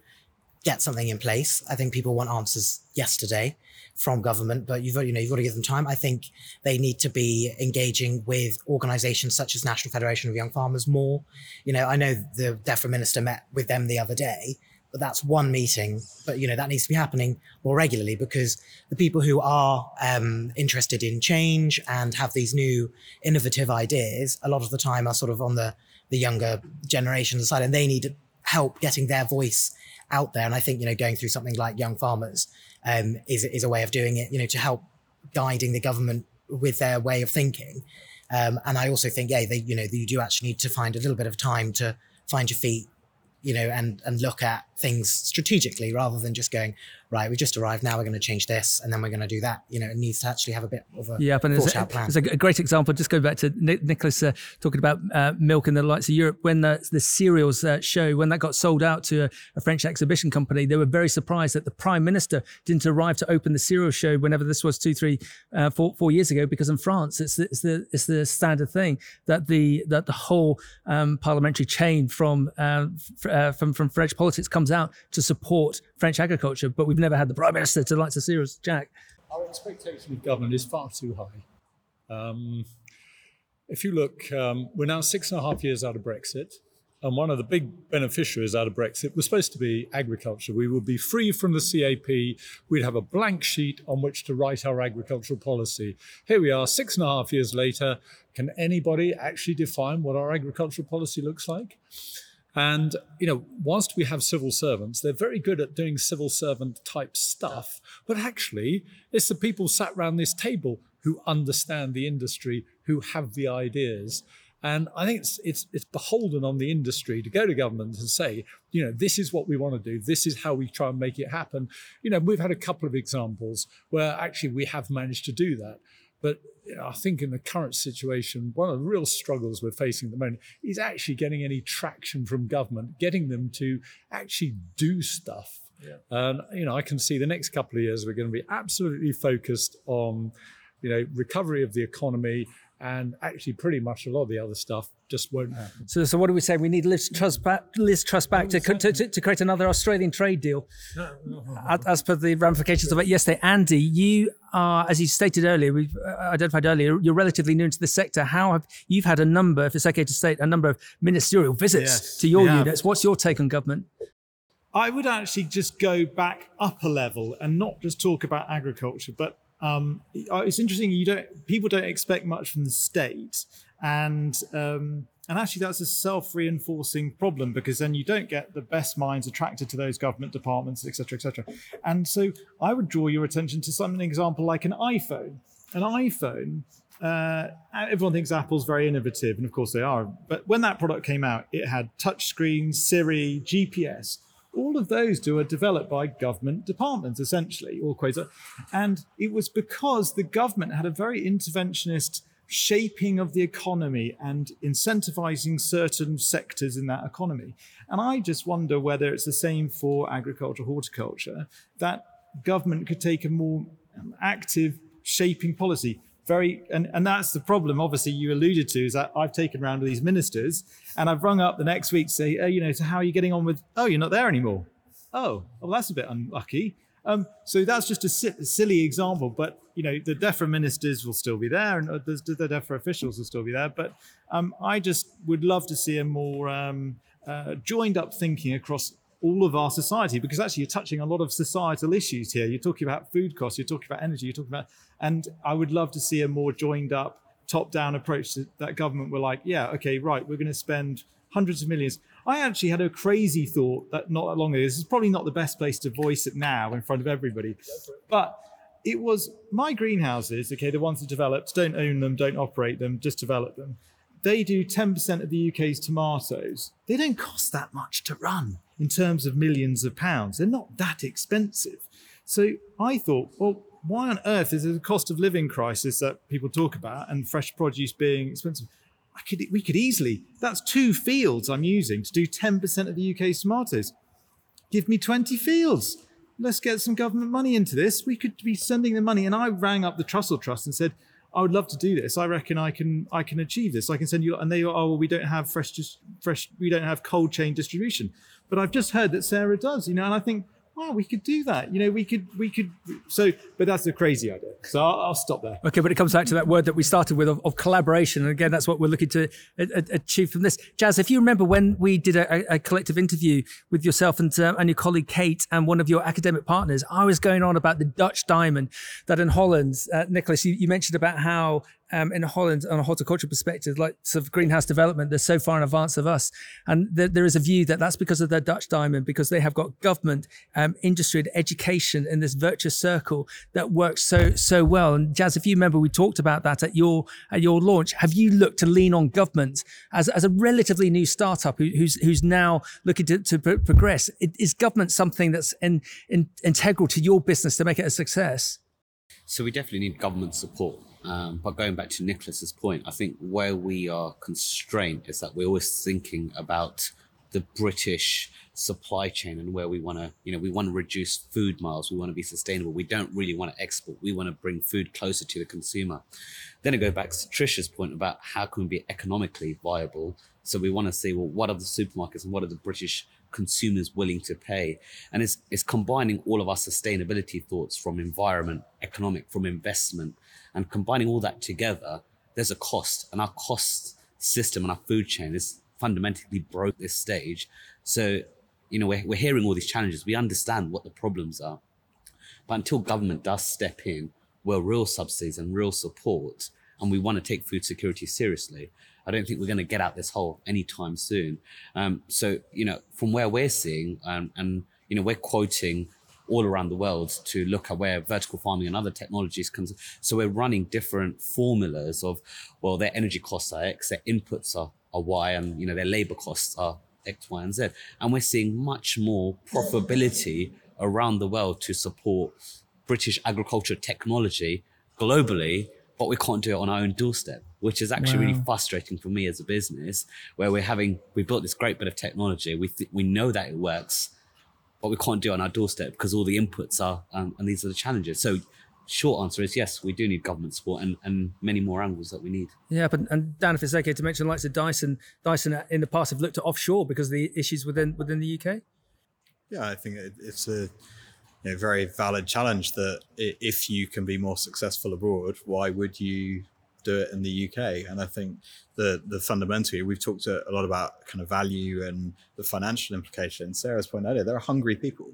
get something in place. I think people want answers yesterday from government, but you've you know you've got to give them time. I think they need to be engaging with organisations such as National Federation of Young Farmers more. You know, I know the DEFRA minister met with them the other day, but that's one meeting. But you know that needs to be happening more regularly because the people who are um, interested in change and have these new innovative ideas, a lot of the time are sort of on the the younger generation side, and they need help getting their voice out there. And I think, you know, going through something like Young Farmers um, is, is a way of doing it, you know, to help guiding the government with their way of thinking. Um, and I also think, yeah, they, you know, you do actually need to find a little bit of time to find your feet, you know, and and look at things strategically rather than just going, right, we just arrived, now we're going to change this, and then we're going to do that. You know, it needs to actually have a bit of a yeah, but thought a, out plan. there's a great example. Just go back to Ni- Nicholas uh, talking about uh, milk and the lights of Europe. When the, the cereals uh, show, when that got sold out to a, a French exhibition company, they were very surprised that the prime minister didn't arrive to open the cereal show whenever this was two, three, uh, four, four years ago. Because in France, it's the, it's the it's the standard thing that the that the whole um, parliamentary chain from uh, f- uh, from from French politics comes out to support French agriculture. But we've never had the prime minister to like the cereals. Jack. Our expectation of government is far too high. Um, if you look, um, we're now six and a half years out of Brexit, and one of the big beneficiaries out of Brexit was supposed to be agriculture. We would be free from the CAP. We'd have a blank sheet on which to write our agricultural policy. Here we are, six and a half years later. Can anybody actually define what our agricultural policy looks like? And, you know, whilst we have civil servants, they're very good at doing civil servant type stuff. But actually, it's the people sat around this table who understand the industry, who have the ideas. And I think it's, it's, it's beholden on the industry to go to government and say, you know, this is what we want to do. This is how we try and make it happen. You know, we've had a couple of examples where actually we have managed to do that. But I think in the current situation, one of the real struggles we're facing at the moment is actually getting any traction from government, getting them to actually do stuff. And you know, I can see the next couple of years we're going to be absolutely focused on, you know, recovery of the economy, and actually pretty much a lot of the other stuff just won't happen. So, so what do we say? We need Liz Truss back, Liz Truss back to, to, to, to create another Australian trade deal. As, as per the ramifications of it yesterday, Andy, you are, as you stated earlier, we've uh, identified earlier, you're relatively new into the sector. How have you've had a number, if it's okay to state, a number of ministerial visits Yes, to your we have. units? What's your take on government? I would actually just go back up a level and not just talk about agriculture, but um, it's interesting. You don't people don't expect much from the state, and um, and actually that's a self-reinforcing problem because then you don't get the best minds attracted to those government departments, etc., etc. And so I would draw your attention to something example like an iPhone. An iPhone. Uh, everyone thinks Apple's very innovative, and of course they are. But when that product came out, it had touchscreen, Siri, GPS all of those do are developed by government departments essentially or quasi and it was because the government had a very interventionist shaping of the economy and incentivizing certain sectors in that economy. And i just wonder whether it's the same for agriculture horticulture that government could take a more active shaping policy very and, and that's the problem obviously you alluded to is that i've taken around with these ministers and i've rung up the next week to say oh you know so how are you getting on with oh you're not there anymore oh well that's a bit unlucky um, so that's just a si- silly example but you know the DEFRA ministers will still be there and uh, the, the DEFRA officials will still be there but um, i just would love to see a more um, uh, joined up thinking across all of our society because actually you're touching a lot of societal issues here. You're talking about food costs, you're talking about energy, you're talking about, and I would love to see a more joined up, top down approach to that government were like, yeah, okay, right, we're going to spend hundreds of millions. I actually had a crazy thought that not that long ago, this is probably not the best place to voice it now in front of everybody, but it was my greenhouses, okay, the ones that developed, don't own them, don't operate them, just develop them. They do 10% of the UK's tomatoes. They don't cost that much to run in terms of millions of pounds. They're not that expensive. So I thought, well, why on earth is there a cost of living crisis that people talk about and fresh produce being expensive? I could, we could easily, that's two fields I'm using to do 10% of the UK's tomatoes. Give me 20 fields. Let's get some government money into this. We could be sending the money. And I rang up the Trussell Trust and said, I would love to do this. I reckon I can I can achieve this. I can send you and they go, oh well we don't have fresh fresh we don't have cold chain distribution. But I've just heard that Sarah does, you know, and I think, wow, we could do that. You know, we could we could so but that's a crazy idea. So I'll, I'll stop there. Okay, but it comes back to that word that we started with of, of collaboration. And again, that's what we're looking to achieve from this. Jazz, if you remember when we did a, a collective interview with yourself and, uh, and your colleague Kate and one of your academic partners, I was going on about the Dutch diamond that in Holland, uh, Nicholas, you, you mentioned about how um, in Holland on a horticultural perspective, like sort of greenhouse development, they're so far in advance of us. And there, there is a view that that's because of their Dutch diamond, because they have got government, um, industry, and education in this virtuous circle that works so so well. And Jazz, if you remember, we talked about that at your at your launch. Have you looked to lean on government as, as a relatively new startup who, who's who's now looking to, to progress? Is government something that's in, in, integral to your business to make it a success? So we definitely need government support. Um, but going back to Nicholas's point, I think where we are constrained is that we're always thinking about the British supply chain and where we want to, you know, we want to reduce food miles. We want to be sustainable. We don't really want to export. We want to bring food closer to the consumer. Then I go back to Trisha's point about how can we be economically viable. So we want to see, well, what are the supermarkets and what are the British consumers willing to pay. And it's, it's combining all of our sustainability thoughts from environment, economic, from investment, and combining all that together, there's a cost. And our cost system and our food chain is fundamentally broke this stage. So, you know, we're, we're hearing all these challenges. We understand what the problems are. But until government does step in, where real subsidies and real support, and we want to take food security seriously, I don't think we're going to get out this hole anytime soon. Um, so, you know, from where we're seeing, um, and, you know, we're quoting all around the world to look at where vertical farming and other technologies comes. So we're running different formulas of, well, their energy costs are X, their inputs are, are Y, and, you know, their labor costs are X, Y, and Z. And we're seeing much more profitability around the world to support British agriculture technology globally but we can't do it on our own doorstep, which is actually wow. really frustrating for me as a business, where we're having we built this great bit of technology, we th- we know that it works, but we can't do it on our doorstep because all the inputs are, um, and these are the challenges. So short answer is yes, we do need government support and, and many more angles that we need. Yeah, but and Dan, if it's okay to mention, like Dyson, Dyson in the past have looked at offshore because of the issues within within the UK. Yeah, I think it, it's a you know, very valid challenge that if you can be more successful abroad, why would you do it in the UK? And I think the the fundamentally we've talked a, lot about kind of value and the financial implications. Sarah's point earlier, there are hungry people.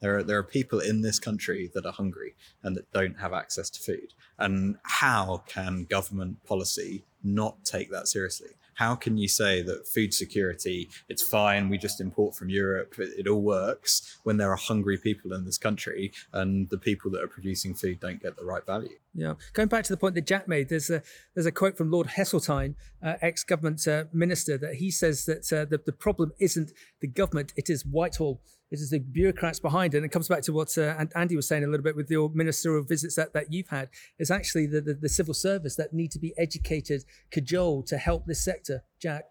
There are, there are people in this country that are hungry and that don't have access to food. And how can government policy not take that seriously? how can you say that food security it's fine we just import from europe it, it, all works when there are hungry people in this country and the people that are producing food don't get the right value yeah going back to the point that jack made there's a there's a quote from lord heseltine uh, ex-government uh, minister that he says that uh, the, the problem isn't the government it is whitehall it is the bureaucrats behind it. And it comes back to what uh, Andy was saying a little bit with your ministerial visits that, that you've had. It's actually the, the, the civil service that need to be educated, cajoled to help this sector. Jack?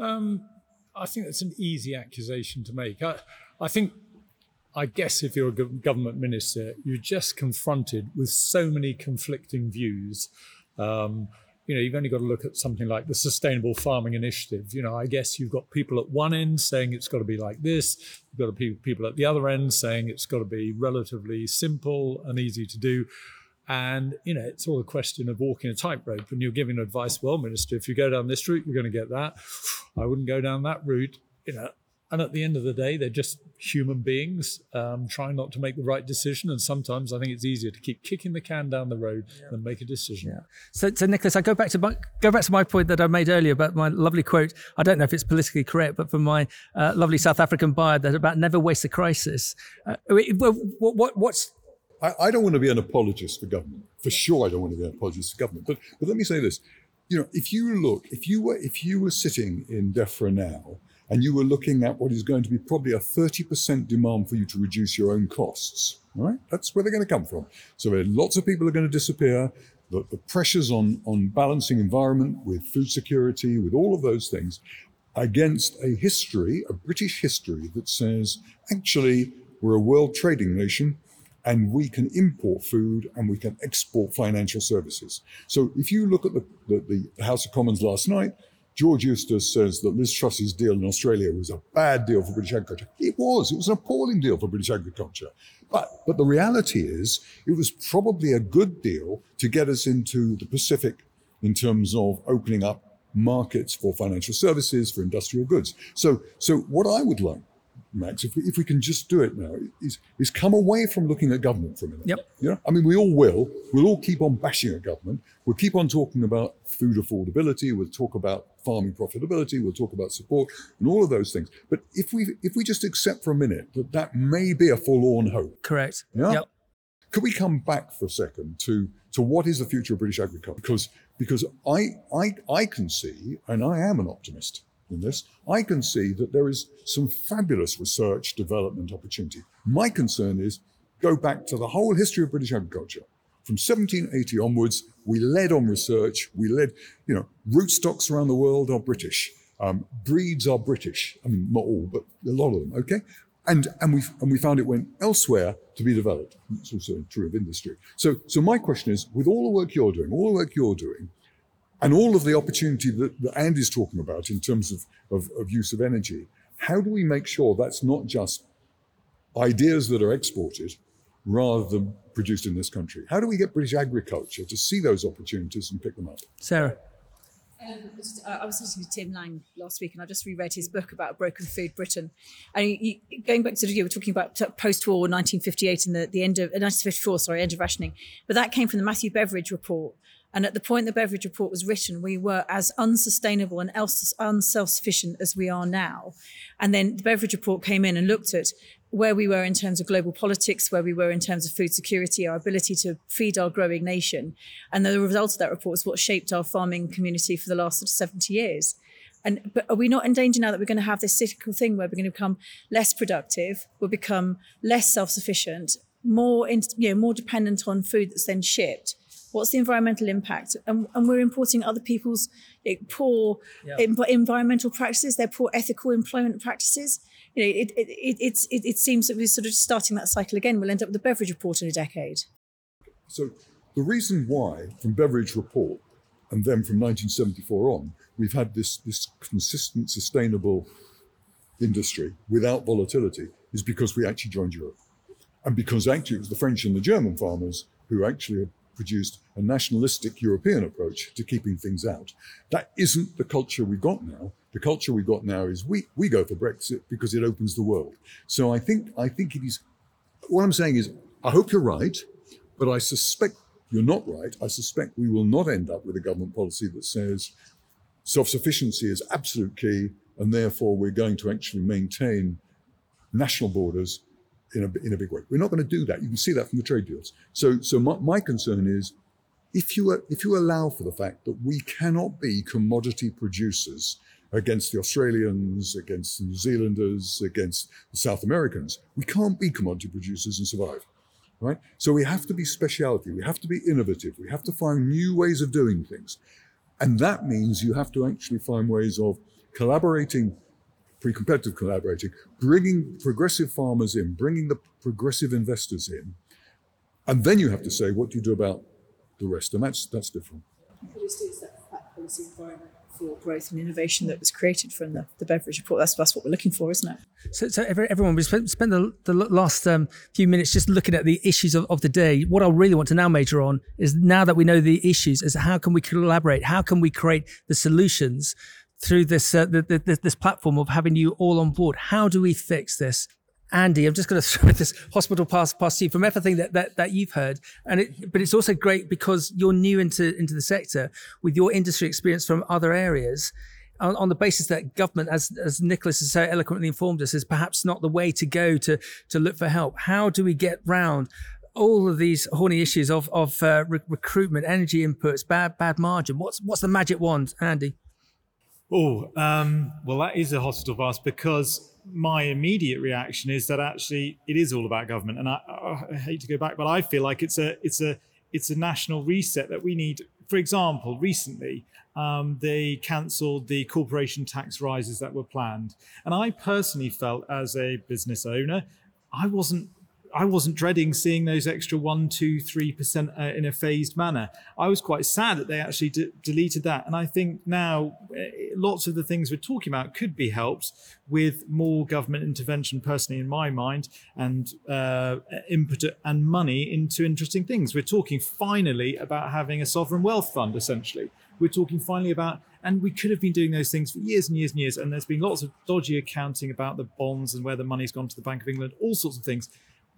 Um, I think that's an easy accusation to make. I, I think, I guess, if you're a government minister, you're just confronted with so many conflicting views. Um, you know, you've only got to look at something like the Sustainable Farming Initiative. You know, I guess you've got people at one end saying it's got to be like this. You've got people at the other end saying it's got to be relatively simple and easy to do. And, you know, it's all a question of walking a tightrope. And you're giving advice, well, Minister, if you go down this route, you're going to get that. I wouldn't go down that route. You know, and at the end of the day, they're just human beings um, trying not to make the right decision. And sometimes I think it's easier to keep kicking the can down the road yeah. than make a decision. Yeah. So, so Nicholas, I go back to my go back to my point that I made earlier about my lovely quote. I don't know if it's politically correct, but from my uh, lovely South African buyer that about never waste a crisis. Uh, what, what, what's I, I don't want to be an apologist for government. For sure, I don't want to be an apologist for government. But but let me say this. You know, if you look, if you were if you were sitting in DEFRA now and you were looking at what is going to be probably a 30% demand for you to reduce your own costs, right? That's where they're going to come from. So lots of people are going to disappear. The, the pressures on, on balancing environment with food security, with all of those things, against a history, a British history that says, actually, we're a world trading nation and we can import food and we can export financial services. So if you look at the, the, the House of Commons last night, George Eustice says that Liz Truss's deal in Australia was a bad deal for British agriculture. It was. It was an appalling deal for British agriculture. But, but the reality is, it was probably a good deal to get us into the Pacific in terms of opening up markets for financial services, for industrial goods. So, so what I would like Max, if we, if we can just do it now, is, is come away from looking at government for a minute. Yep. You know, I mean, we all will. We'll all keep on bashing at government. We'll keep on talking about food affordability. We'll talk about farming profitability. We'll talk about support and all of those things. But if we if we just accept for a minute that that may be a forlorn hope, Correct. yeah. Yep. Could we come back for a second to to what is the future of British agriculture? Because because I I I can see, and I am an optimist in this, I can see that there is some fabulous research development opportunity. My concern is go back to the whole history of British agriculture. From 1780 onwards, we led on research. We led, you know, rootstocks around the world are British. Um, breeds are British. I mean, not all, but a lot of them. Okay, and and we and we found it went elsewhere to be developed. It's also true of industry. So so my question is, with all the work you're doing, all the work you're doing, and all of the opportunity that, that Andy's talking about in terms of, of, of use of energy, how do we make sure that's not just ideas that are exported rather than produced in this country? How do we get British agriculture to see those opportunities and pick them up? Sarah. Um, I I was listening to Tim Lang last week, and I just reread his book about broken food Britain. And he, he- going back to the you were talking about post-war 1958 and the, the end of uh, 1954, sorry, end of rationing. But that came from the Matthew Beveridge report. And at the point the Beveridge report was written, we were as unsustainable and else unself-sufficient as we are now. And then the Beveridge report came in and looked at where we were in terms of global politics, where we were in terms of food security, our ability to feed our growing nation. And the result of that report is what shaped our farming community for the last sort of 70 years. And but are we not in danger now that we're going to have this cyclical thing where we're going to become less productive, we'll become less self-sufficient, more you know, more dependent on food that's then shipped? What's the environmental impact? And, and we're importing other people's eh, poor em- environmental practices, their poor ethical employment practices. You know, it, it, it, it, it seems that we're sort of starting that cycle again. We'll end up with the Beveridge report in a decade. So the reason why, from Beveridge Report and then from 1974 on, we've had this, this consistent, sustainable industry without volatility is because we actually joined Europe. And because actually it was the French and the German farmers who actually have produced a nationalistic European approach to keeping things out. That isn't the culture we've got now. The culture we've got now is we, we go for Brexit because it opens the world. So I think I think it is what I'm saying is I hope you're right, but I suspect you're not right. I suspect we will not end up with a government policy that says self-sufficiency is absolute key, and therefore we're going to actually maintain national borders in a, in a big way. We're not going to do that. You can see that from the trade deals. So, so my, my concern is if you, if you allow for the fact that we cannot be commodity producers against the Australians, against the New Zealanders, against the South Americans, we can't be commodity producers and survive. Right? So we have to be speciality. We have to be innovative. We have to find new ways of doing things. And that means you have to actually find ways of collaborating pre-competitive collaborating, bringing progressive farmers in, bringing the progressive investors in, and then you have to say, what do you do about the rest? And that's that's different. But it's, it's that policy environment for growth and innovation that was created from the, the Beveridge report. That's, that's what we're looking for, isn't it? So, so every, everyone, we spent, spent the, the last um, few minutes just looking at the issues of, of the day. What I really want to now major on is now that we know the issues, is how can we collaborate? How can we create the solutions through this uh, the, the, this platform of having you all on board? How do we fix this? Andy, I'm just going to throw this hospital pass past you from everything that, that, that you've heard, and it, but it's also great because you're new into into the sector with your industry experience from other areas. On, on the basis that government, as as Nicholas has so eloquently informed us, is perhaps not the way to go to to look for help. How do we get round all of these horny issues of of uh, re- recruitment, energy inputs, bad bad margin? What's what's the magic wand, Andy? Oh, um, well, that is a hospital pass because my immediate reaction is that actually it is all about government, and I, I hate to go back, but I feel like it's a it's a it's a national reset that we need. For example, recently um, they cancelled the corporation tax rises that were planned, and I personally felt as a business owner, I wasn't I wasn't dreading seeing those extra one, two, three percent uh, in a phased manner. I was quite sad that they actually deleted that, and I think now uh, lots of the things we're talking about could be helped with more government intervention. Personally, in my mind, and uh, input and money into interesting things. We're talking finally about having a sovereign wealth fund. Essentially, we're talking finally about And we could have been doing those things for years and years and years. And there's been lots of dodgy accounting about the bonds and where the money's gone to the Bank of England, all sorts of things.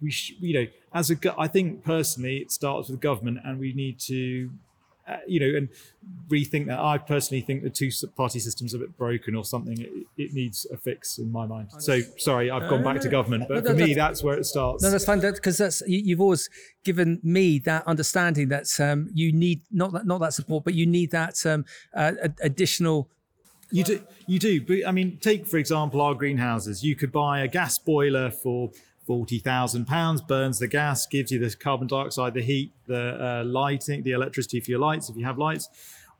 We, sh- you know, as a, go- I think personally, it starts with government, and we need to uh, you know, and rethink that. I personally think the two-party system's a bit broken or something. It, it needs a fix in my mind. So sorry, I've gone back to government, but for me, that's- where it starts. No, that's fine. Because that's you, you've always given me that understanding that um, you need not that not that support, but you need that um, uh, additional. You do, you do. But I mean, take for example our greenhouses. You could buy a gas boiler for forty thousand pounds, burns the gas, gives you the carbon dioxide, the heat, the uh, lighting, the electricity for your lights if you have lights.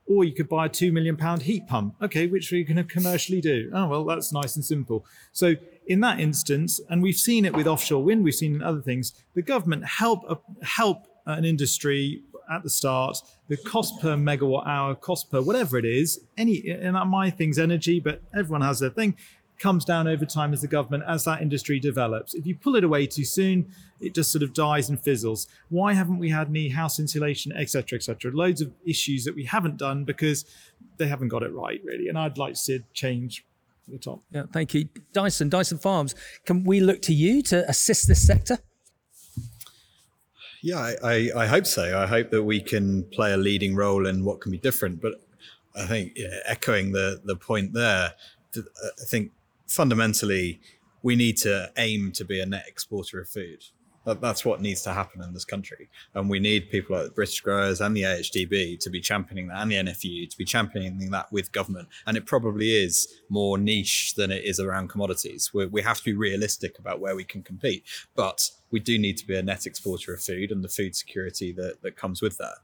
Or you could buy a two million pound heat pump. Okay, which we can commercially do. Oh well, that's nice and simple. So in that instance, and we've seen it with offshore wind, we've seen in other things. The government help uh, help an industry at the start. The cost per megawatt hour, cost per whatever it is, any and my thing's energy, but everyone has their thing comes down over time as the government as that industry develops. If you pull it away too soon, it just sort of dies and fizzles. Why haven't we had any house insulation, etc., etc.? Loads of issues that we haven't done because they haven't got it right, really. And I'd like to see it change to the top. Yeah, thank you, Dyson. Dyson Farms. Can we look to you to assist this sector? Yeah, I, I, I hope so. I hope that we can play a leading role in what can be different. But I think yeah, echoing the the point there, I think fundamentally we need to aim to be a net exporter of food. That, that's what needs to happen in this country, and we need people like the British Growers and the AHDB to be championing that, and the NFU to be championing that with government. And it probably is more niche than it is around commodities. we we have to be realistic about where we can compete, but we do need to be a net exporter of food and the food security that, that comes with that.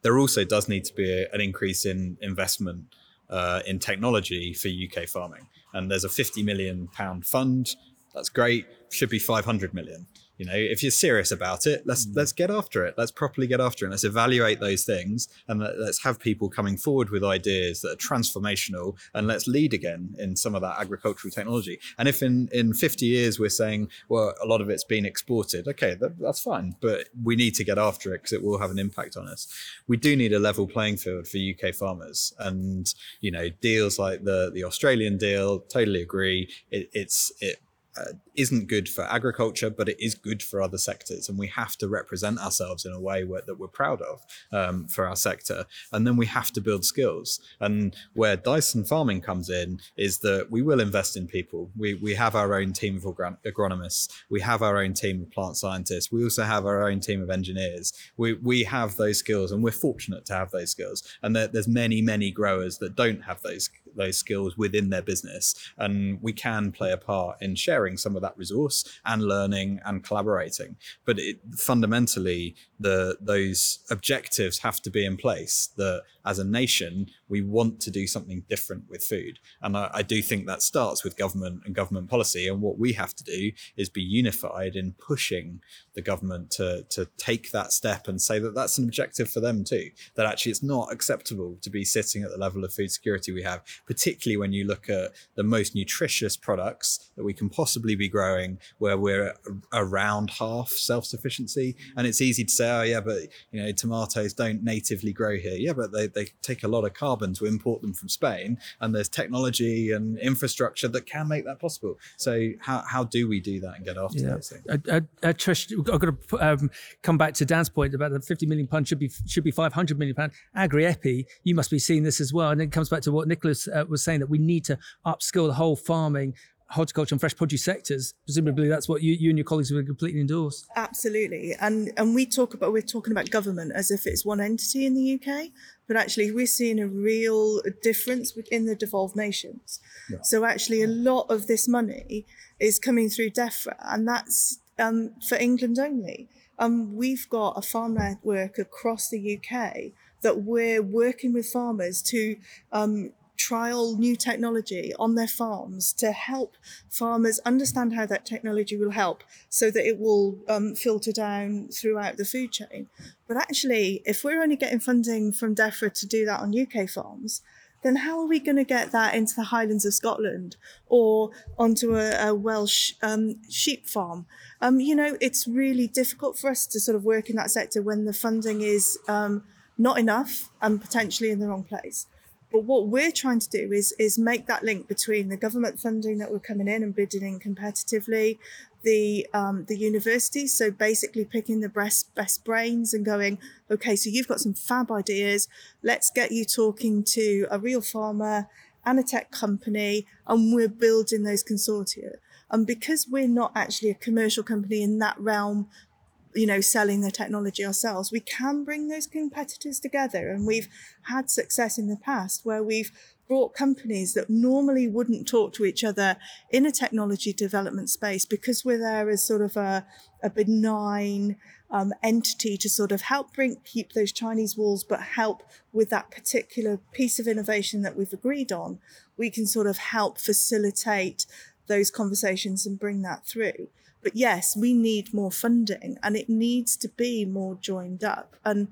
There also does need to be a, an increase in investment uh, in technology for UK farming. And there's a 50 million pound fund. That's great. Should be 500 million. You know, if you're serious about it, let's mm. let's get after it. Let's properly get after it. Let's evaluate those things, and let, let's have people coming forward with ideas that are transformational, and let's lead again in some of that agricultural technology. And if in in 50 years we're saying, well, a lot of it's been exported, okay, that, that's fine, but we need to get after it because it will have an impact on us. We do need a level playing field for UK farmers, and you know, deals like the the Australian deal, totally agree. It, it's it uh, isn't good for agriculture, but it is good for other sectors, and we have to represent ourselves in a way where, that we're proud of um, for our sector. And then we have to build skills. And where Dyson Farming comes in is that we will invest in people. We we have our own team of agron- agronomists. We have our own team of plant scientists. We also have our own team of engineers. We we have those skills, and we're fortunate to have those skills. And there, there's many many growers that don't have those those skills within their business, and we can play a part in sharing some of that resource and learning and collaborating. But it, fundamentally, the those objectives have to be in place. That as a nation, we want to do something different with food, and I, I do think that starts with government and government policy. And what we have to do is be unified in pushing the government to to take that step and say that that's an objective for them too. That actually it's not acceptable to be sitting at the level of food security we have, particularly when you look at the most nutritious products that we can possibly be growing, where we're around half self sufficiency. And it's easy to say, oh yeah, but you know tomatoes don't natively grow here. Yeah, but they they take a lot of carbon to import them from Spain, and there's technology and infrastructure that can make that possible. So how how do we do that and get after Yeah. those things? Uh, uh, uh, Trish, I've got to um, come back to Dan's point about the 50 million pound should be should be 500 million pound. Agri Epi, you must be seeing this as well, and it comes back to what Nicholas uh, was saying that we need to upskill the whole farming, horticulture, and fresh produce sectors. Presumably, that's what you, you and your colleagues would completely endorse. Absolutely, and and we talk about we're talking about government as if it's one entity in the UK, but actually we're seeing a real difference within the devolved nations. So actually, a lot of this money is coming through DEFRA, and that's um, for England only. Um, we've got a farm network across the UK that we're working with farmers to um, trial new technology on their farms to help farmers understand how that technology will help so that it will um, filter down throughout the food chain. But actually, if we're only getting funding from DEFRA to do that on UK farms, then how are we going to get that into the Highlands of Scotland or onto a, a Welsh um, sheep farm? Um, you know, it's really difficult for us to sort of work in that sector when the funding is um, not enough and potentially in the wrong place. But what we're trying to do is is make that link between the government funding that we're coming in and bidding in competitively, the um, the universities. So basically picking the best best brains and going, okay, so you've got some fab ideas. Let's get you talking to a real farmer and a tech company, and we're building those consortia. And because we're not actually a commercial company in that realm you know, selling the technology ourselves, we can bring those competitors together. And we've had success in the past where we've brought companies that normally wouldn't talk to each other in a technology development space because we're there as sort of a, a benign um, entity to sort of help bring keep those Chinese walls, but help with that particular piece of innovation that we've agreed on. We can sort of help facilitate those conversations and bring that through. But yes, we need more funding and it needs to be more joined up. And,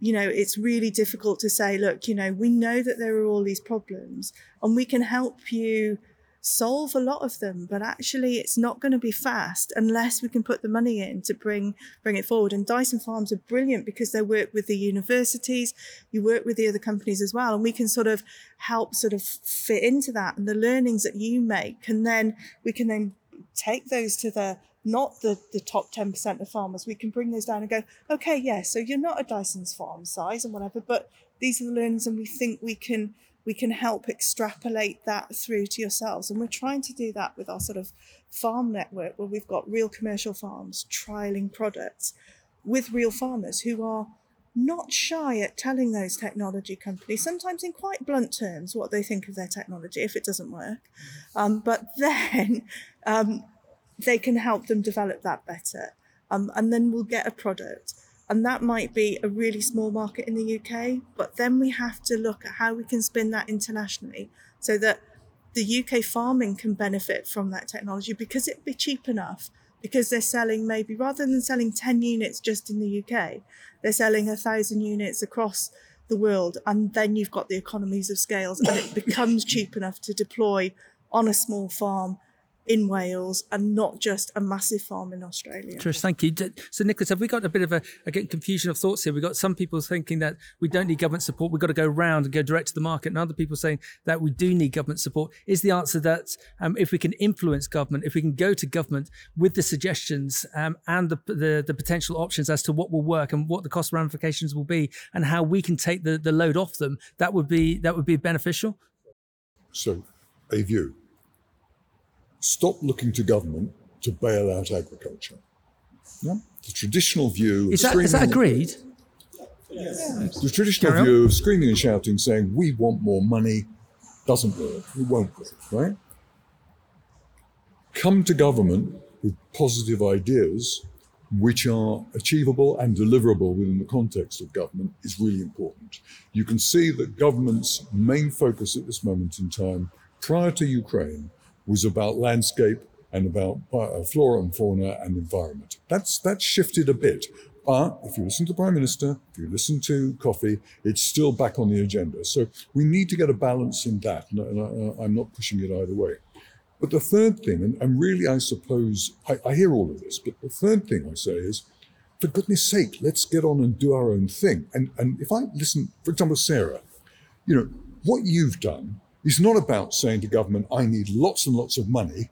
you know, it's really difficult to say, look, you know, we know that there are all these problems and we can help you solve a lot of them but actually it's not going to be fast unless we can put the money in to bring bring it forward and dyson farms are brilliant because they work with the universities you work with the other companies as well and we can sort of help sort of fit into that and the learnings that you make and then we can then take those to the not the, the top 10% of farmers. We can bring those down and go, okay, yeah, so you're not a Dyson's farm size and whatever, but these are the learnings and we think we can we can help extrapolate that through to yourselves. And we're trying to do that with our sort of farm network where we've got real commercial farms trialing products with real farmers who are not shy at telling those technology companies, sometimes in quite blunt terms, what they think of their technology if it doesn't work. Um, but then um, they can help them develop that better. Um, and then we'll get a product. And that might be a really small market in the UK, but then we have to look at how we can spin that internationally so that the UK farming can benefit from that technology because it'd be cheap enough because they're selling maybe rather than selling 10 units just in the UK, they're selling a thousand units across the world. And then you've got the economies of scales and it becomes cheap enough to deploy on a small farm in Wales and not just a massive farm in Australia. Trish, thank you. So, Nicholas, have we got a bit of a again confusion of thoughts here? We've got some people thinking that we don't need government support, we've got to go round and go direct to the market, and other people saying that we do need government support. Is the answer that um, if we can influence government, if we can go to government with the suggestions um, and the, the, the potential options as to what will work and what the cost ramifications will be, and how we can take the, the load off them, that would be that would be beneficial. So, a view stop looking to government to bail out agriculture. Yeah? The traditional view is that, is that agreed? Yes. The traditional view of screaming and shouting, saying we want more money, doesn't work. It won't work, right? Come to government with positive ideas which are achievable and deliverable within the context of government is really important. You can see that government's main focus at this moment in time, prior to Ukraine, was about landscape and about uh, flora and fauna and environment. That's that's shifted a bit. But if you listen to the Prime Minister, if you listen to Coffey, it's still back on the agenda. So we need to get a balance in that. And I, am not pushing it either way. But the third thing, and, and really I suppose, I, I hear all of this, but the third thing I say is, for goodness sake, let's get on and do our own thing. And, and if I listen, for example, Sarah, you know, what you've done it's not about saying to government, I need lots and lots of money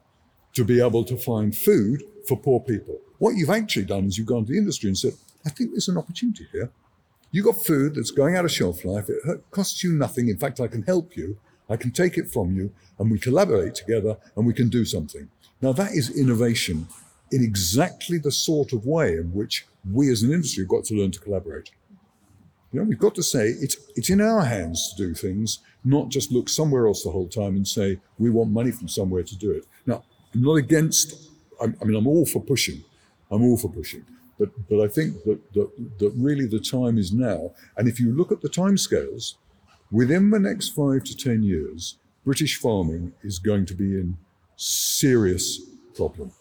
to be able to find food for poor people. What you've actually done is you've gone to the industry and said, I think there's an opportunity here. You've got food that's going out of shelf life. It costs you nothing. In fact, I can help you. I can take it from you and we collaborate together and we can do something. Now, that is innovation in exactly the sort of way in which we as an industry have got to learn to collaborate. You know, we've got to say it's, it's in our hands to do things not just look somewhere else the whole time and say, we want money from somewhere to do it. Now, I'm not against, I'm, i mean, I'm all for pushing. I'm all for pushing. But, but I think that, that, that really the time is now. And if you look at the timescales, within the next five to 10 years, British farming is going to be in serious problem.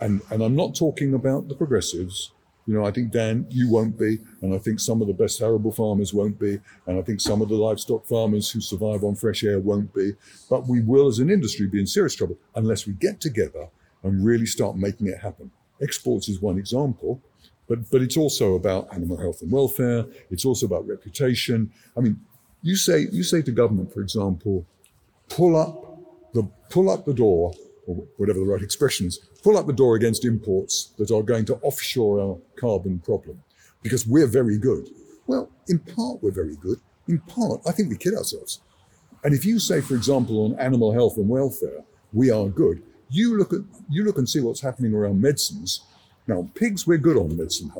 And, and I'm not talking about the progressives. You know, I think, Dan, you won't be, and I think some of the best arable farmers won't be, and I think some of the livestock farmers who survive on fresh air won't be. But we will, as an industry, be in serious trouble unless we get together and really start making it happen. Exports is one example, but, but it's also about animal health and welfare. It's also about reputation. I mean, You say you say to government, for example, pull up the pull up the door, or whatever the right expression is, pull up the door against imports that are going to offshore our carbon problem, because we're very good. Well, in part we're very good. In part, I think we kid ourselves. And if you say, for example, on animal health and welfare, we are good, you look at you look and see what's happening around medicines. Now, pigs, we're good on medicine.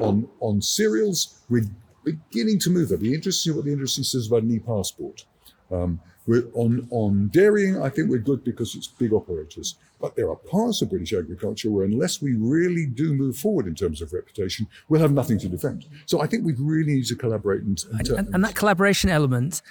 On on cereals, we're beginning to move. It'll be interesting to see what the industry says about an e-passport. Um, we're on on dairying, I think we're good because it's big operators. But there are parts of British agriculture where, unless we really do move forward in terms of reputation, we'll have nothing to defend. So I think we really need to collaborate and, and, and, and that collaboration element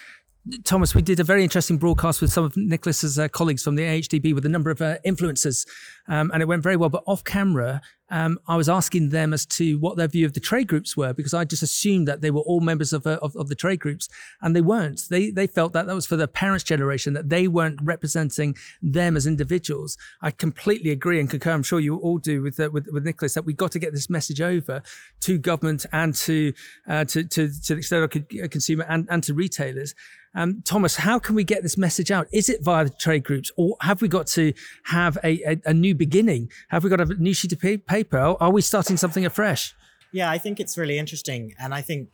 Thomas, we did a very interesting broadcast with some of Nicholas's uh, colleagues from the AHDB with a number of uh, influencers, um, and it went very well. But off camera, um, I was asking them as to what their view of the trade groups were because I just assumed that they were all members of, uh, of, of the trade groups, and they weren't. They they felt that that was for the parents' generation that they weren't representing them as individuals. I completely agree and concur. I'm sure you all do with uh, with, with Nicholas that we've got to get this message over to government and to uh, to, to to the external consumer and, and to retailers. Um, Thomas, how can we get this message out? Is it via the trade groups, or have we got to have a, a, a new beginning? Have we got a new sheet of paper? Are we starting something afresh? Yeah, I think it's really interesting, and I think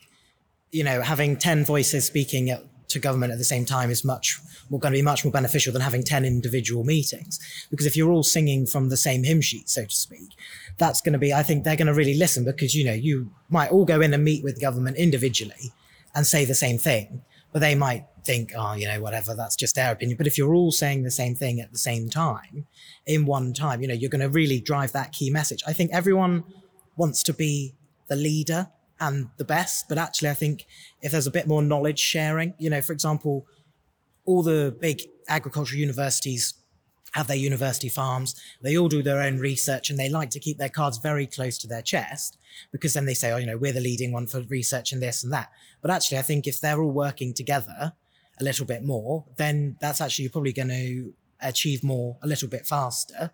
you know having ten voices speaking at, to government at the same time is much more going to be much more beneficial than having ten individual meetings. Because if you're all singing from the same hymn sheet, so to speak, that's going to be. I think they're going to really listen because you know you might all go in and meet with government individually and say the same thing, but they might think, oh, you know, whatever, that's just their opinion. But if you're all saying the same thing at the same time, in one time, you know, you're going to really drive that key message. I think everyone wants to be the leader and the best, but actually, I think if there's a bit more knowledge sharing, you know, for example, all the big agricultural universities have their university farms. They all do their own research and they like to keep their cards very close to their chest because then they say, oh, you know, we're the leading one for research and this and that. But actually, I think if they're all working together a little bit more, then that's actually you're probably going to achieve more a little bit faster.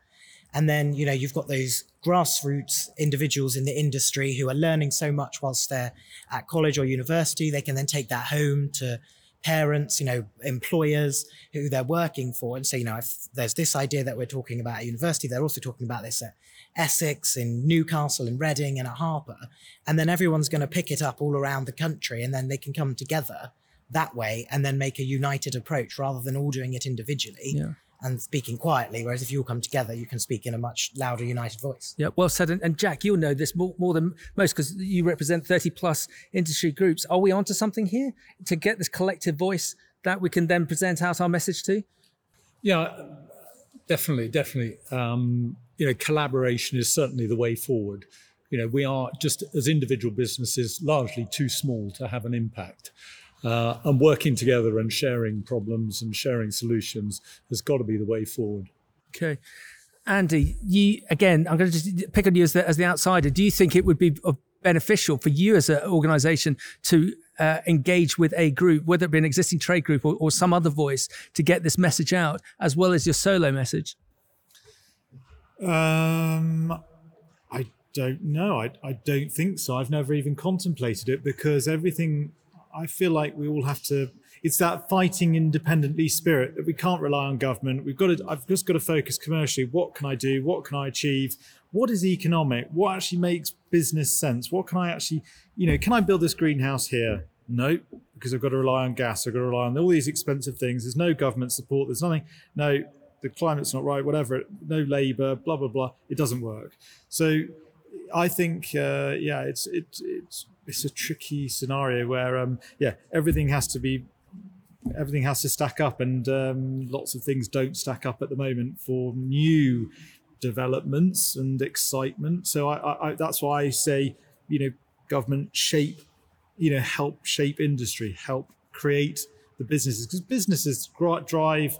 And then, you know, you've got those grassroots individuals in the industry who are learning so much whilst they're at college or university. They can then take that home to parents, you know, employers who they're working for and say, you know, if there's this idea that we're talking about at university, they're also talking about this at Essex, in Newcastle, in Reading, and at Harper. And then everyone's going to pick it up all around the country and then they can come together that way and then make a united approach rather than all doing it individually. Yeah and speaking quietly. Whereas if you all come together, you can speak in a much louder, united voice. Yeah, well said. And, and Jack, you'll know this more, more than most because you represent 30 plus industry groups. Are we onto something here to get this collective voice that we can then present out our message to? Yeah, definitely, definitely. Um, you know, collaboration is certainly the way forward. You know, we are just as individual businesses largely too small to have an impact uh, and working together and sharing problems and sharing solutions has got to be the way forward. Okay. Andy, you again, I'm going to just pick on you as the, as the outsider. Do you think it would be beneficial for you as an organization to uh, engage with a group, whether it be an existing trade group or, or some other voice, to get this message out as well as your solo message? Um, I don't know. I, I don't think so. I've never even contemplated it because everything I feel like we all have to. It's that fighting independently spirit that we can't rely on government. We've got to. I've just got to focus commercially. What can I do? What can I achieve? What is economic? What actually makes business sense? What can I actually, you know, can I build this greenhouse here? No, because I've got to rely on gas. I've got to rely on all these expensive things. There's no government support. There's nothing. No, the climate's not right. Whatever. No labour. Blah blah blah. It doesn't work. So, I think, uh, yeah, it's it, it's it's a tricky scenario where um, yeah everything has to be everything has to stack up and um, lots of things don't stack up at the moment for new developments and excitement. So I, I, I, that's why i say you know government shape you know help shape industry help create the businesses because businesses drive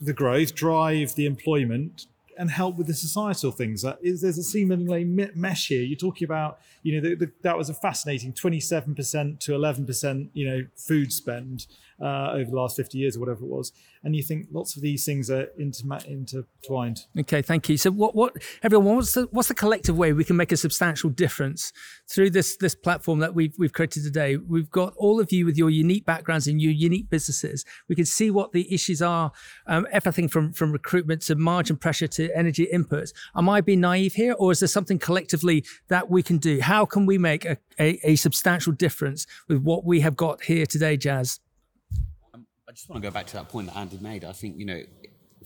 the growth drive the employment and help with the societal things. Is, there's a seemingly mesh here. You're talking about, you know, the, the, that was a fascinating 27% to 11%, you know, food spend. Uh, over the last 50 years or whatever it was. And you think lots of these things are intertwined. Okay, thank you. So, what, what, everyone, what's the what's the collective way we can make a substantial difference through this this platform that we've we've created today? We've got all of you with your unique backgrounds and your unique businesses. We can see what the issues are, um, everything from from recruitment to margin pressure to energy inputs. Am I being naive here, or is there something collectively that we can do? How can we make a, a, a substantial difference with what we have got here today, Jaz? Just want to go back to that point that Andy made. I think, you know,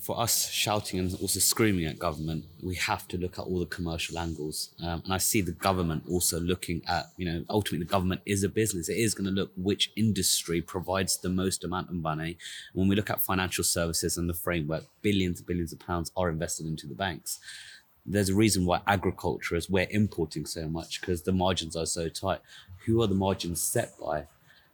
for us shouting and also screaming at government, we have to look at all the commercial angles. Um, and I see the government also looking at, you know, ultimately the government is a business. It is going to look which industry provides the most amount of money. When we look at financial services and the framework, billions and billions of pounds are invested into the banks. There's a reason why agriculture is we're importing so much because the margins are so tight. Who are the margins set by?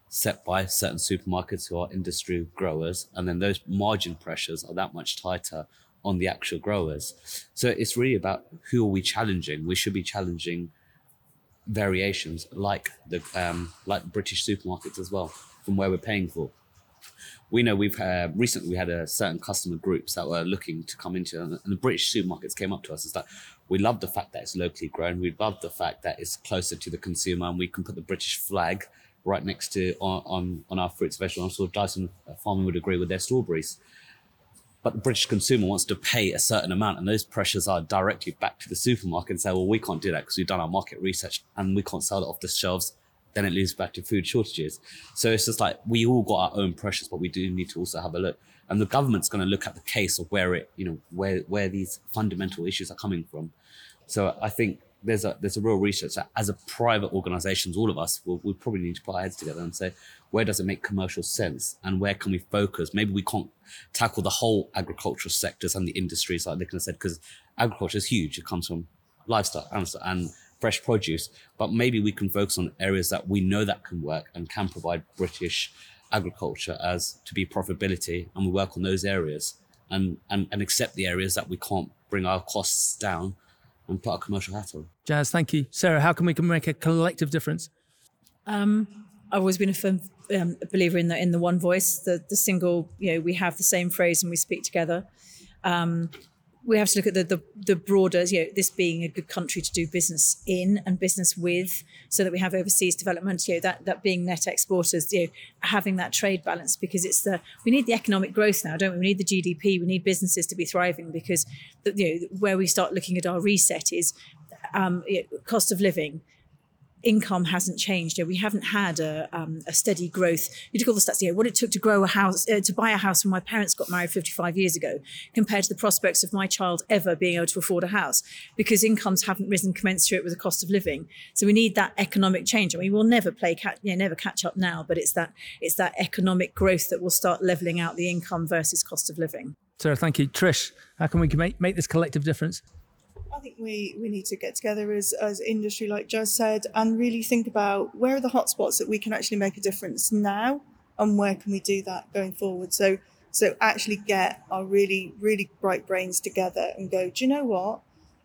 Set by certain supermarkets who are industry growers, and then those margin pressures are that much tighter on the actual growers. So it's really about who are we challenging? We should be challenging variations like the um, like British supermarkets as well, from where we're paying for. We know we've uh, recently we had a certain customer groups that were looking to come into, and the British supermarkets came up to us and said, "We love the fact that it's locally grown. We love the fact that it's closer to the consumer, and we can put the British flag right next to on on, on our fruits, vegetables. I'm sure Dyson uh, Farming would agree with their strawberries. But the British consumer wants to pay a certain amount, and those pressures are directly back to the supermarket and say, well, we can't do that because we've done our market research and we can't sell it off the shelves. Then it leads back to food shortages. So it's just like we all got our own pressures, but we do need to also have a look. And the government's going to look at the case of where it, you know, where where these fundamental issues are coming from. So I think there's a there's a real research that as a private organizations, all of us will we probably need to put our heads together and say, where does it make commercial sense and where can we focus? Maybe we can't tackle the whole agricultural sectors and the industries like Nicola said, because agriculture is huge. It comes from livestock and, and fresh produce, but maybe we can focus on areas that we know that can work and can provide British agriculture as to be profitability, and we work on those areas and and, and accept the areas that we can't bring our costs down and put a commercial hat on. Jaz, thank you. Sarah, how can we can make a collective difference? Um, I've always been a firm um, believer in the in the one voice, the the single. You know, we have the same phrase and we speak together. Um, we have to look at the, the, the broader, you know, this being a good country to do business in and business with, so that we have overseas development. You know, that that being net exporters, you know, having that trade balance because it's the we need the economic growth now, don't we? We need the GDP. We need businesses to be thriving because the, you know where we start looking at our reset is um, cost of living income hasn't changed. You know, we haven't had a, um, a steady growth. You took all the stats, you know, what it took to grow a house, uh, to buy a house when my parents got married 55 years ago, compared to the prospects of my child ever being able to afford a house, because incomes haven't risen commensurate with the cost of living. So we need that economic change. I mean, we'll never play, catch, you know, never catch up now, but it's that it's that economic growth that will start leveling out the income versus cost of living. Sarah, thank you. Trish, how can we make, make this collective difference? I think we, we need to get together as, as industry, like Jaz said, and really think about where are the hotspots that we can actually make a difference now, and where can we do that going forward. So so actually get our really really bright brains together and go. Do you know what?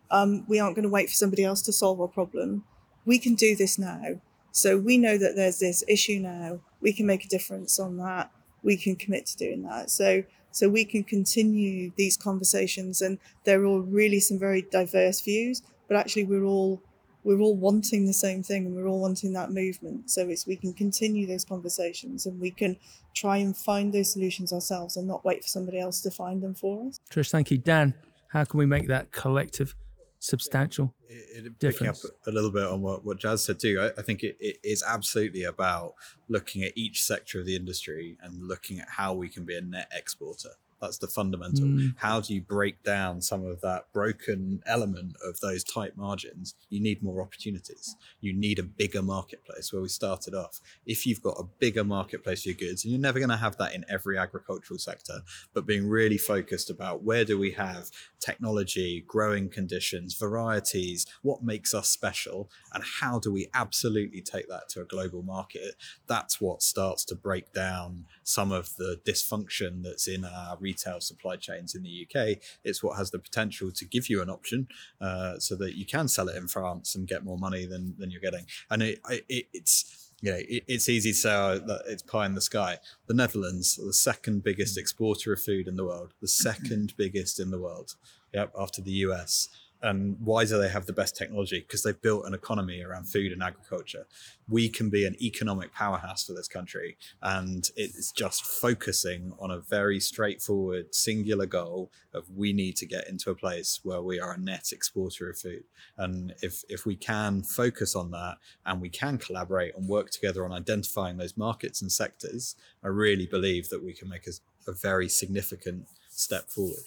Um, we aren't going to wait for somebody else to solve our problem. We can do this now. So we know that there's this issue now. We can make a difference on that. We can commit to doing that. So so we can continue these conversations and they're all really some very diverse views but actually we're all we're all wanting the same thing and we're all wanting that movement. So it's we can continue those conversations and we can try and find those solutions ourselves and not wait for somebody else to find them for us. Trish thank you. Dan how can we make that collective substantial it, it, picking up a little bit on what, what Jazz said too, I, I think it, it is absolutely about looking at each sector of the industry and looking at how we can be a net exporter. That's the fundamental. Mm. How do you break down some of that broken element of those tight margins? You need more opportunities. You need a bigger marketplace where we started off. If you've got a bigger marketplace for your goods, and you're never going to have that in every agricultural sector, but being really focused about where do we have technology, growing conditions, varieties, what makes us special, and how do we absolutely take that to a global market? That's what starts to break down some of the dysfunction that's in our retail supply chains in the UK. It's what has the potential to give you an option uh, so that you can sell it in France and get more money than, than you're getting. And it, it, it's you know, it, it's easy to say oh, that it's pie in the sky. The Netherlands are the second biggest exporter of food in the world, the second biggest in the world, yep, after the US. And why do they have the best technology? Because they've built an economy around food and agriculture. We can be an economic powerhouse for this country. And it's just focusing on a very straightforward, singular goal of we need to get into a place where we are a net exporter of food. And if, if we can focus on that and we can collaborate and work together on identifying those markets and sectors, I really believe that we can make a, a very significant step forward.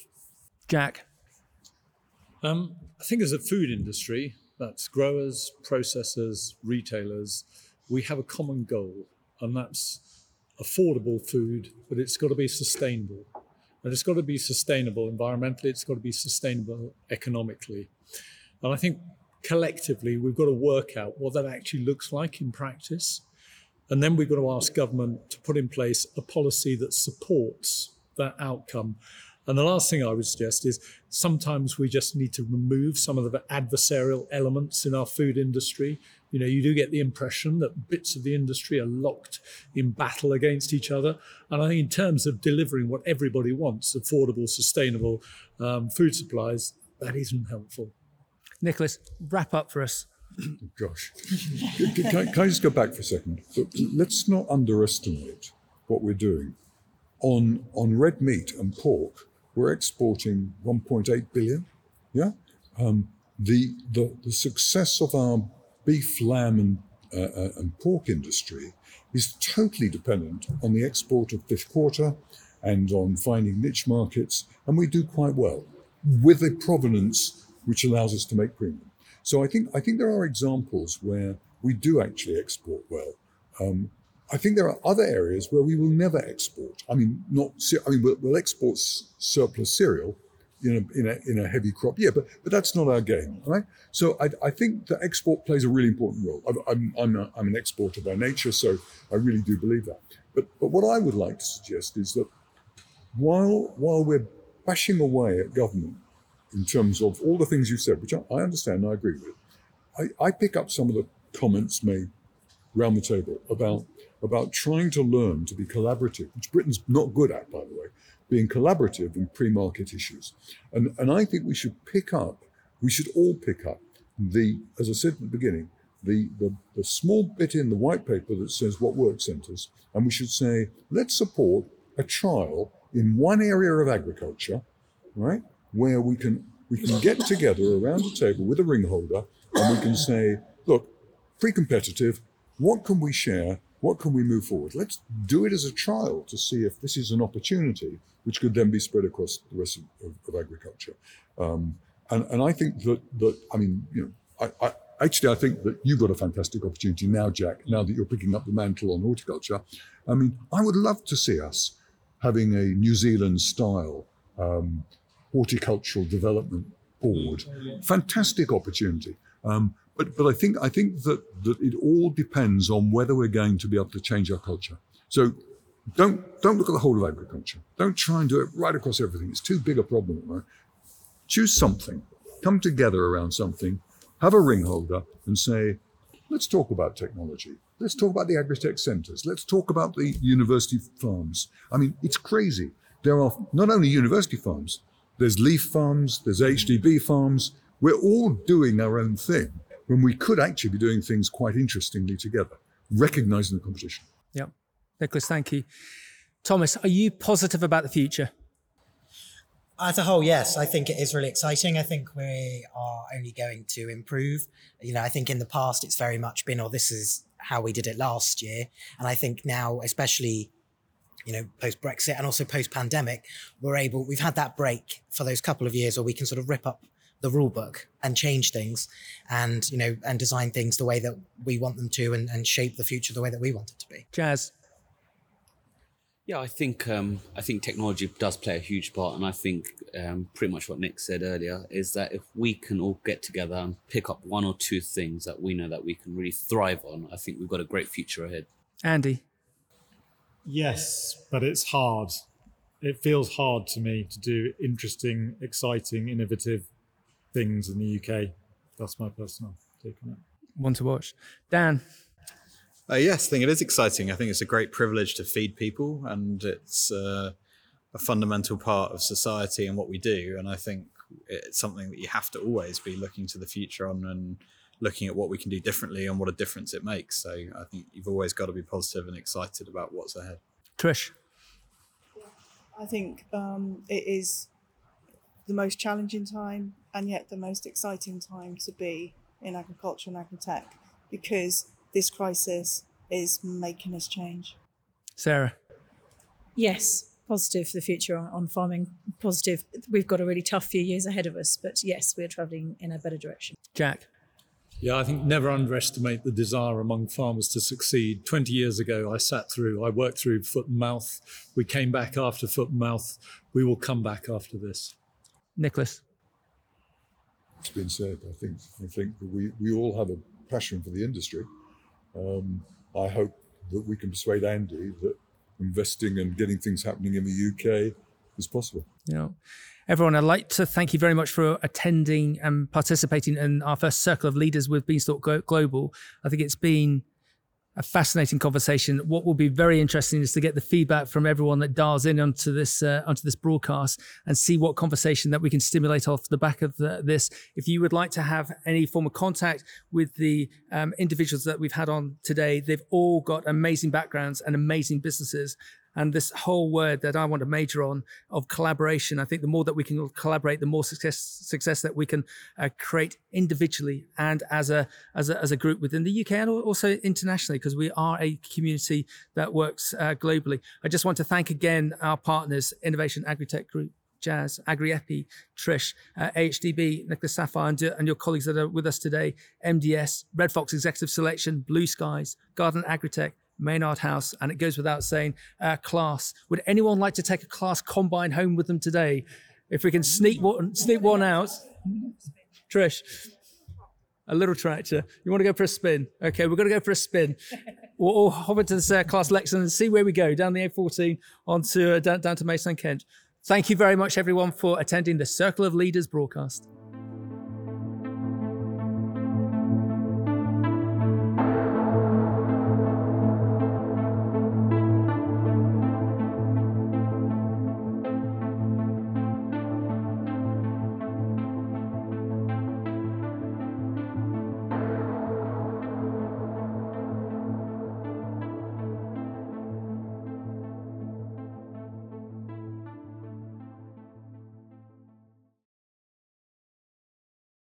Jack. Um, I think as a food industry, that's growers, processors, retailers, we have a common goal, and that's affordable food, but it's got to be sustainable. And it's got to be sustainable environmentally, it's got to be sustainable economically. And I think collectively, we've got to work out what that actually looks like in practice. And then we've got to ask government to put in place a policy that supports that outcome and the last thing I would suggest is sometimes we just need to remove some of the adversarial elements in our food industry. You know, you do get the impression that bits of the industry are locked in battle against each other. And I think, in terms of delivering what everybody wants affordable, sustainable um, food supplies that isn't helpful. Nicholas, wrap up for us. Gosh, can, can, can, I just go back for a second? So let's not underestimate what we're doing. On, on red meat and pork, we're exporting 1.8 billion. Yeah. Um, the, the, the success of our beef, lamb, and, uh, uh, and pork industry is totally dependent on the export of fifth quarter and on finding niche markets. And we do quite well with a provenance which allows us to make premium. So I think, I think there are examples where we do actually export well. Um, I think there are other areas where we will never export. I mean, not. I mean, we'll, we'll export surplus cereal in a, in a, in a heavy crop year, but but that's not our game, right? So I, I think that export plays a really important role. I'm I'm, a, I'm an exporter by nature, so I really do believe that. But but what I would like to suggest is that while while we're bashing away at government in terms of all the things you said, which I, I understand and I agree with, I, I pick up some of the comments made around the table about about trying to learn to be collaborative, which Britain's not good at, by the way, being collaborative in pre-market issues. And, and I think we should pick up, we should all pick up the, as I said at the beginning, the, the, the small bit in the white paper that says what work centres, and we should say, let's support a trial in one area of agriculture, right, where we can we can get together around a table with a ring holder and we can say, look, pre-competitive, what can we share what can we move forward? Let's do it as a trial to see if this is an opportunity which could then be spread across the rest of, of, of agriculture. Um, and, and I think that, that, I mean, you know, I, I, actually, I think that you've got a fantastic opportunity now, Jack, now that you're picking up the mantle on horticulture. I mean, I would love to see us having a New Zealand style um, horticultural development board. Fantastic opportunity. Um, but but I think I think that that it all depends on whether we're going to be able to change our culture. So don't don't look at the whole of agriculture. Don't try and do it right across everything. It's too big a problem. Right? Choose something. Come together around something. Have a ring holder and say, let's talk about technology. Let's talk about the agri-tech centres. Let's talk about the university farms. I mean, it's crazy. There are not only university farms, there's leaf farms, there's HDB farms. We're all doing our own thing when we could actually be doing things quite interestingly together, recognizing the competition. Yeah. Nicholas, thank you. Thomas, are you positive about the future? As a whole, yes, I think it is really exciting. I think we are only going to improve. You know, I think in the past it's very much been, or oh, this is how we did it last year. And I think now, especially, you know, post Brexit and also post pandemic, we're able, we've had that break for those couple of years where we can sort of rip up the rule book and change things and you know and design things the way that we want them to and, and shape the future the way that we want it to be. Jazz. Yeah i think um, i think technology does play a huge part and i think um, pretty much what nick said earlier is that if we can all get together and pick up one or two things that we know that we can really thrive on i think we've got a great future ahead. Andy. Yes but it's hard. It feels hard to me to do interesting exciting innovative things in the UK. That's my personal take on it. One to watch. Dan. Uh, yes, I think it is exciting. I think it's a great privilege to feed people, and it's uh, a fundamental part of society and what we do. And I think it's something that you have to always be looking to the future on and looking at what we can do differently and what a difference it makes. So I think you've always got to be positive and excited about what's ahead. Trish. I think um, it is the most challenging time and yet the most exciting time to be in agriculture and agri-tech because this crisis is making us change. Sarah. Yes, positive for the future on, on farming. Positive. We've got a really tough few years ahead of us, but yes, we're travelling in a better direction. Jack. Yeah, I think never underestimate the desire among farmers to succeed. 20 years ago, I sat through, I worked through foot and mouth. We came back after foot and mouth. We will come back after this. Nicholas. It's been said. I think I think we, we all have a passion for the industry. Um, I hope that we can persuade Andy that investing and getting things happening in the UK is possible. Yeah. Everyone, I'd like to thank you very much for attending and participating in our first circle of leaders with Beanstalk Global. I think it's been a fascinating conversation. What will be very interesting is to get the feedback from everyone that dials in onto this uh, onto this broadcast and see what conversation that we can stimulate off the back of the, this. If you would like to have any form of contact with the um, individuals that we've had on today, they've all got amazing backgrounds and amazing businesses and this whole word that I want to major on of collaboration. I think the more that we can collaborate, the more success success that we can uh, create individually and as a, as a as a group within the UK and also internationally, because we are a community that works uh, globally. I just want to thank again our partners, Innovation Agritech Group. Jazz, AgriEpi, Trish, uh, AHDB, Nicholas Saphir, and, and, your colleagues that are with us today, MDS, Red Fox Executive Selection, Blue Skies, Gardin Agritech, Maynard House, and it goes without saying, uh, Claas. Would anyone like to take a Claas combine home with them today? If we can sneak one, sneak one out, Trish, a little tractor. You want to go for a spin? Okay, we're going to go for a spin. We'll all hop into this uh, Claas Lexion and see where we go down the A14 onto uh, down, down to Mason Kent. Thank you very much, everyone, for attending the Circle of Leaders broadcast.